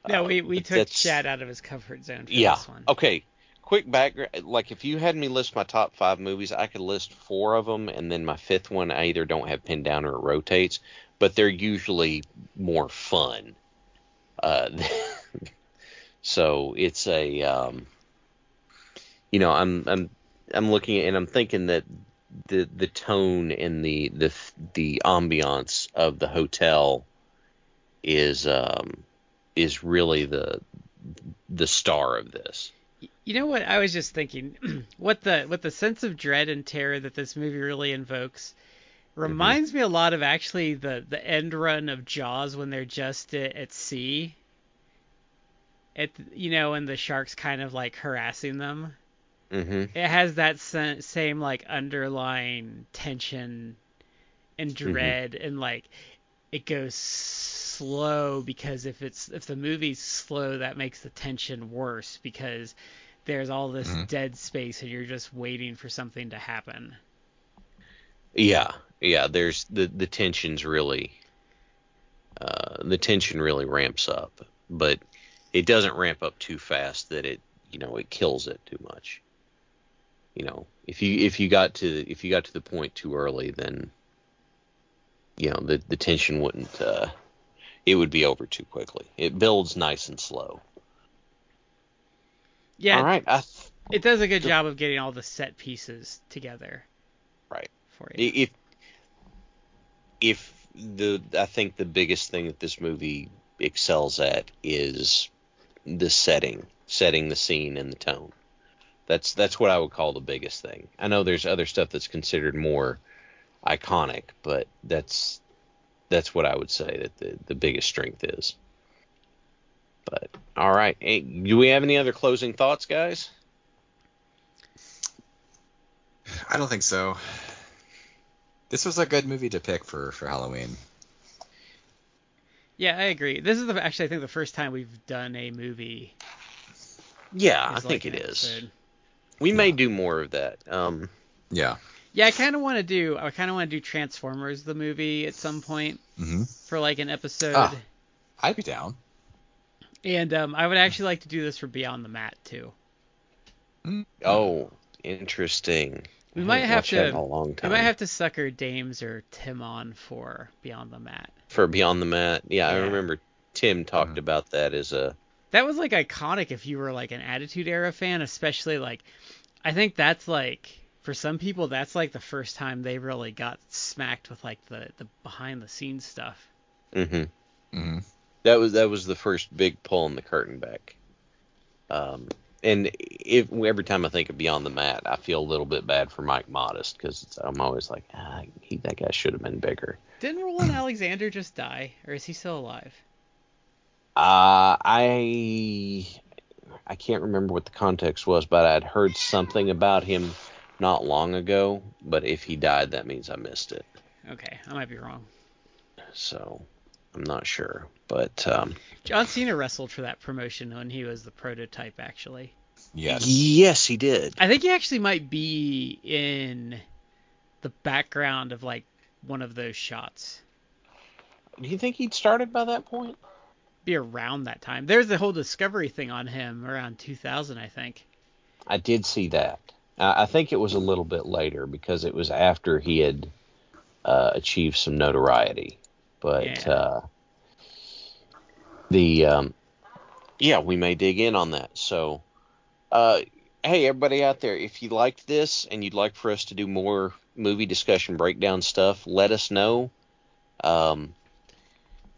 No, Uh, we, we took Chad out of his comfort zone for yeah. this one. Okay. Quick background. Like, if you had me list my top five movies, I could list four of them, and then my fifth one I either don't have pinned down or it rotates, but they're usually more fun. Uh, so it's a, um, you know, I'm I'm I'm looking at and I'm thinking that the the tone and the the the ambiance of the hotel is um is really the the star of this. You know what? I was just thinking, what the what the sense of dread and terror that this movie really invokes reminds me a lot of actually the the end run of Jaws when they're just at, at sea. At you know, and the sharks kind of like harassing them. hmm It has that sa- same like underlying tension and dread, and like it goes slow because if it's if the movie's slow, that makes the tension worse because there's all this Mhm. dead space and you're just waiting for something to happen. Yeah, yeah. There's the the tension's really, uh, the tension really ramps up, but it doesn't ramp up too fast that it, you know, it kills it too much. You know, if you if you got to if you got to the point too early, then, you know, the the tension wouldn't, uh, it would be over too quickly. It builds nice and slow. Yeah, All right, I th- it does a good job of getting all the set pieces together. Right. For you. if if the I think the biggest thing that this movie excels at is the setting, setting the scene and the tone. That's that's what I would call the biggest thing. I know there's other stuff that's considered more iconic, but that's that's what I would say that the the biggest strength is. But all right, hey, do we have any other closing thoughts, guys? I don't think so. This was a good movie to pick for for Halloween. Yeah, I agree. This is the actually I think the first time we've done a movie. Yeah, I is think like it an is. episode. We may do more of that. Um, Yeah. Yeah, I kind of want to do. I kind of want to do Transformers the movie at some point hmm for like an episode. Ah. I'd be down. And um, I would actually like to do this for Beyond the Mat too. oh, interesting. We I might haven't have watched that to. in a long We might have to sucker Dames or Tim on for Beyond the Mat. for Beyond the Mat. Yeah, I remember Tim talked Mhm. about that as a That was like iconic if you were like an Attitude Era fan, especially like. I think that's like for some people that's like the first time they really got smacked with like the the behind the scenes stuff. hmm hmm that was that was the first big pull in the curtain back. Um, and if every time I think of Beyond the Mat, I feel a little bit bad for Mike Modest because I'm always like, ah, he, that guy should have been bigger. Didn't Roland Alexander just die, or is he still alive? Uh, I I can't remember what the context was, but I'd heard something about him not long ago. But if he died, that means I missed it. Okay, I might be wrong. So I'm not sure. But um, John Cena wrestled for that promotion when he was the prototype, actually. Yes. yes, he did. I think he actually might be in the background of like one of those shots. Do you think he'd started by that point? Be around that time. There's the whole Discovery thing on him around 2000, I think. I did see that. I I think it was a little bit later because it was after he had uh, achieved some notoriety. But Yeah. uh, the um, yeah, we may dig in on that. So, uh, hey, everybody out there, if you liked this and you'd like for us to do more movie discussion breakdown stuff, let us know. Um,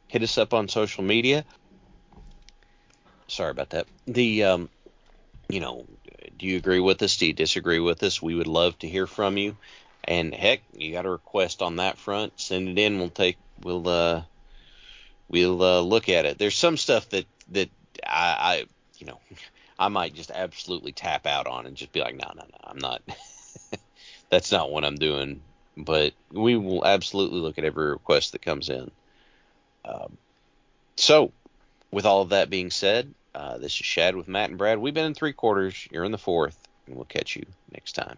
hit us up on social media. Sorry about that. The um, you know, do you agree with us? Do you disagree with us? We would love to hear from you. And heck, you got a request on that front, send it in. We'll take we'll uh we'll uh, look at it. There's some stuff that that I, I you know I might just absolutely tap out on and just be like, no, no, no, I'm not. That's not what I'm doing. But we will absolutely look at every request that comes in. Um, so, with all of that being said, uh, this is Shad with Matt and Brad. We've been in three quarters. You're in the fourth, and we'll catch you next time.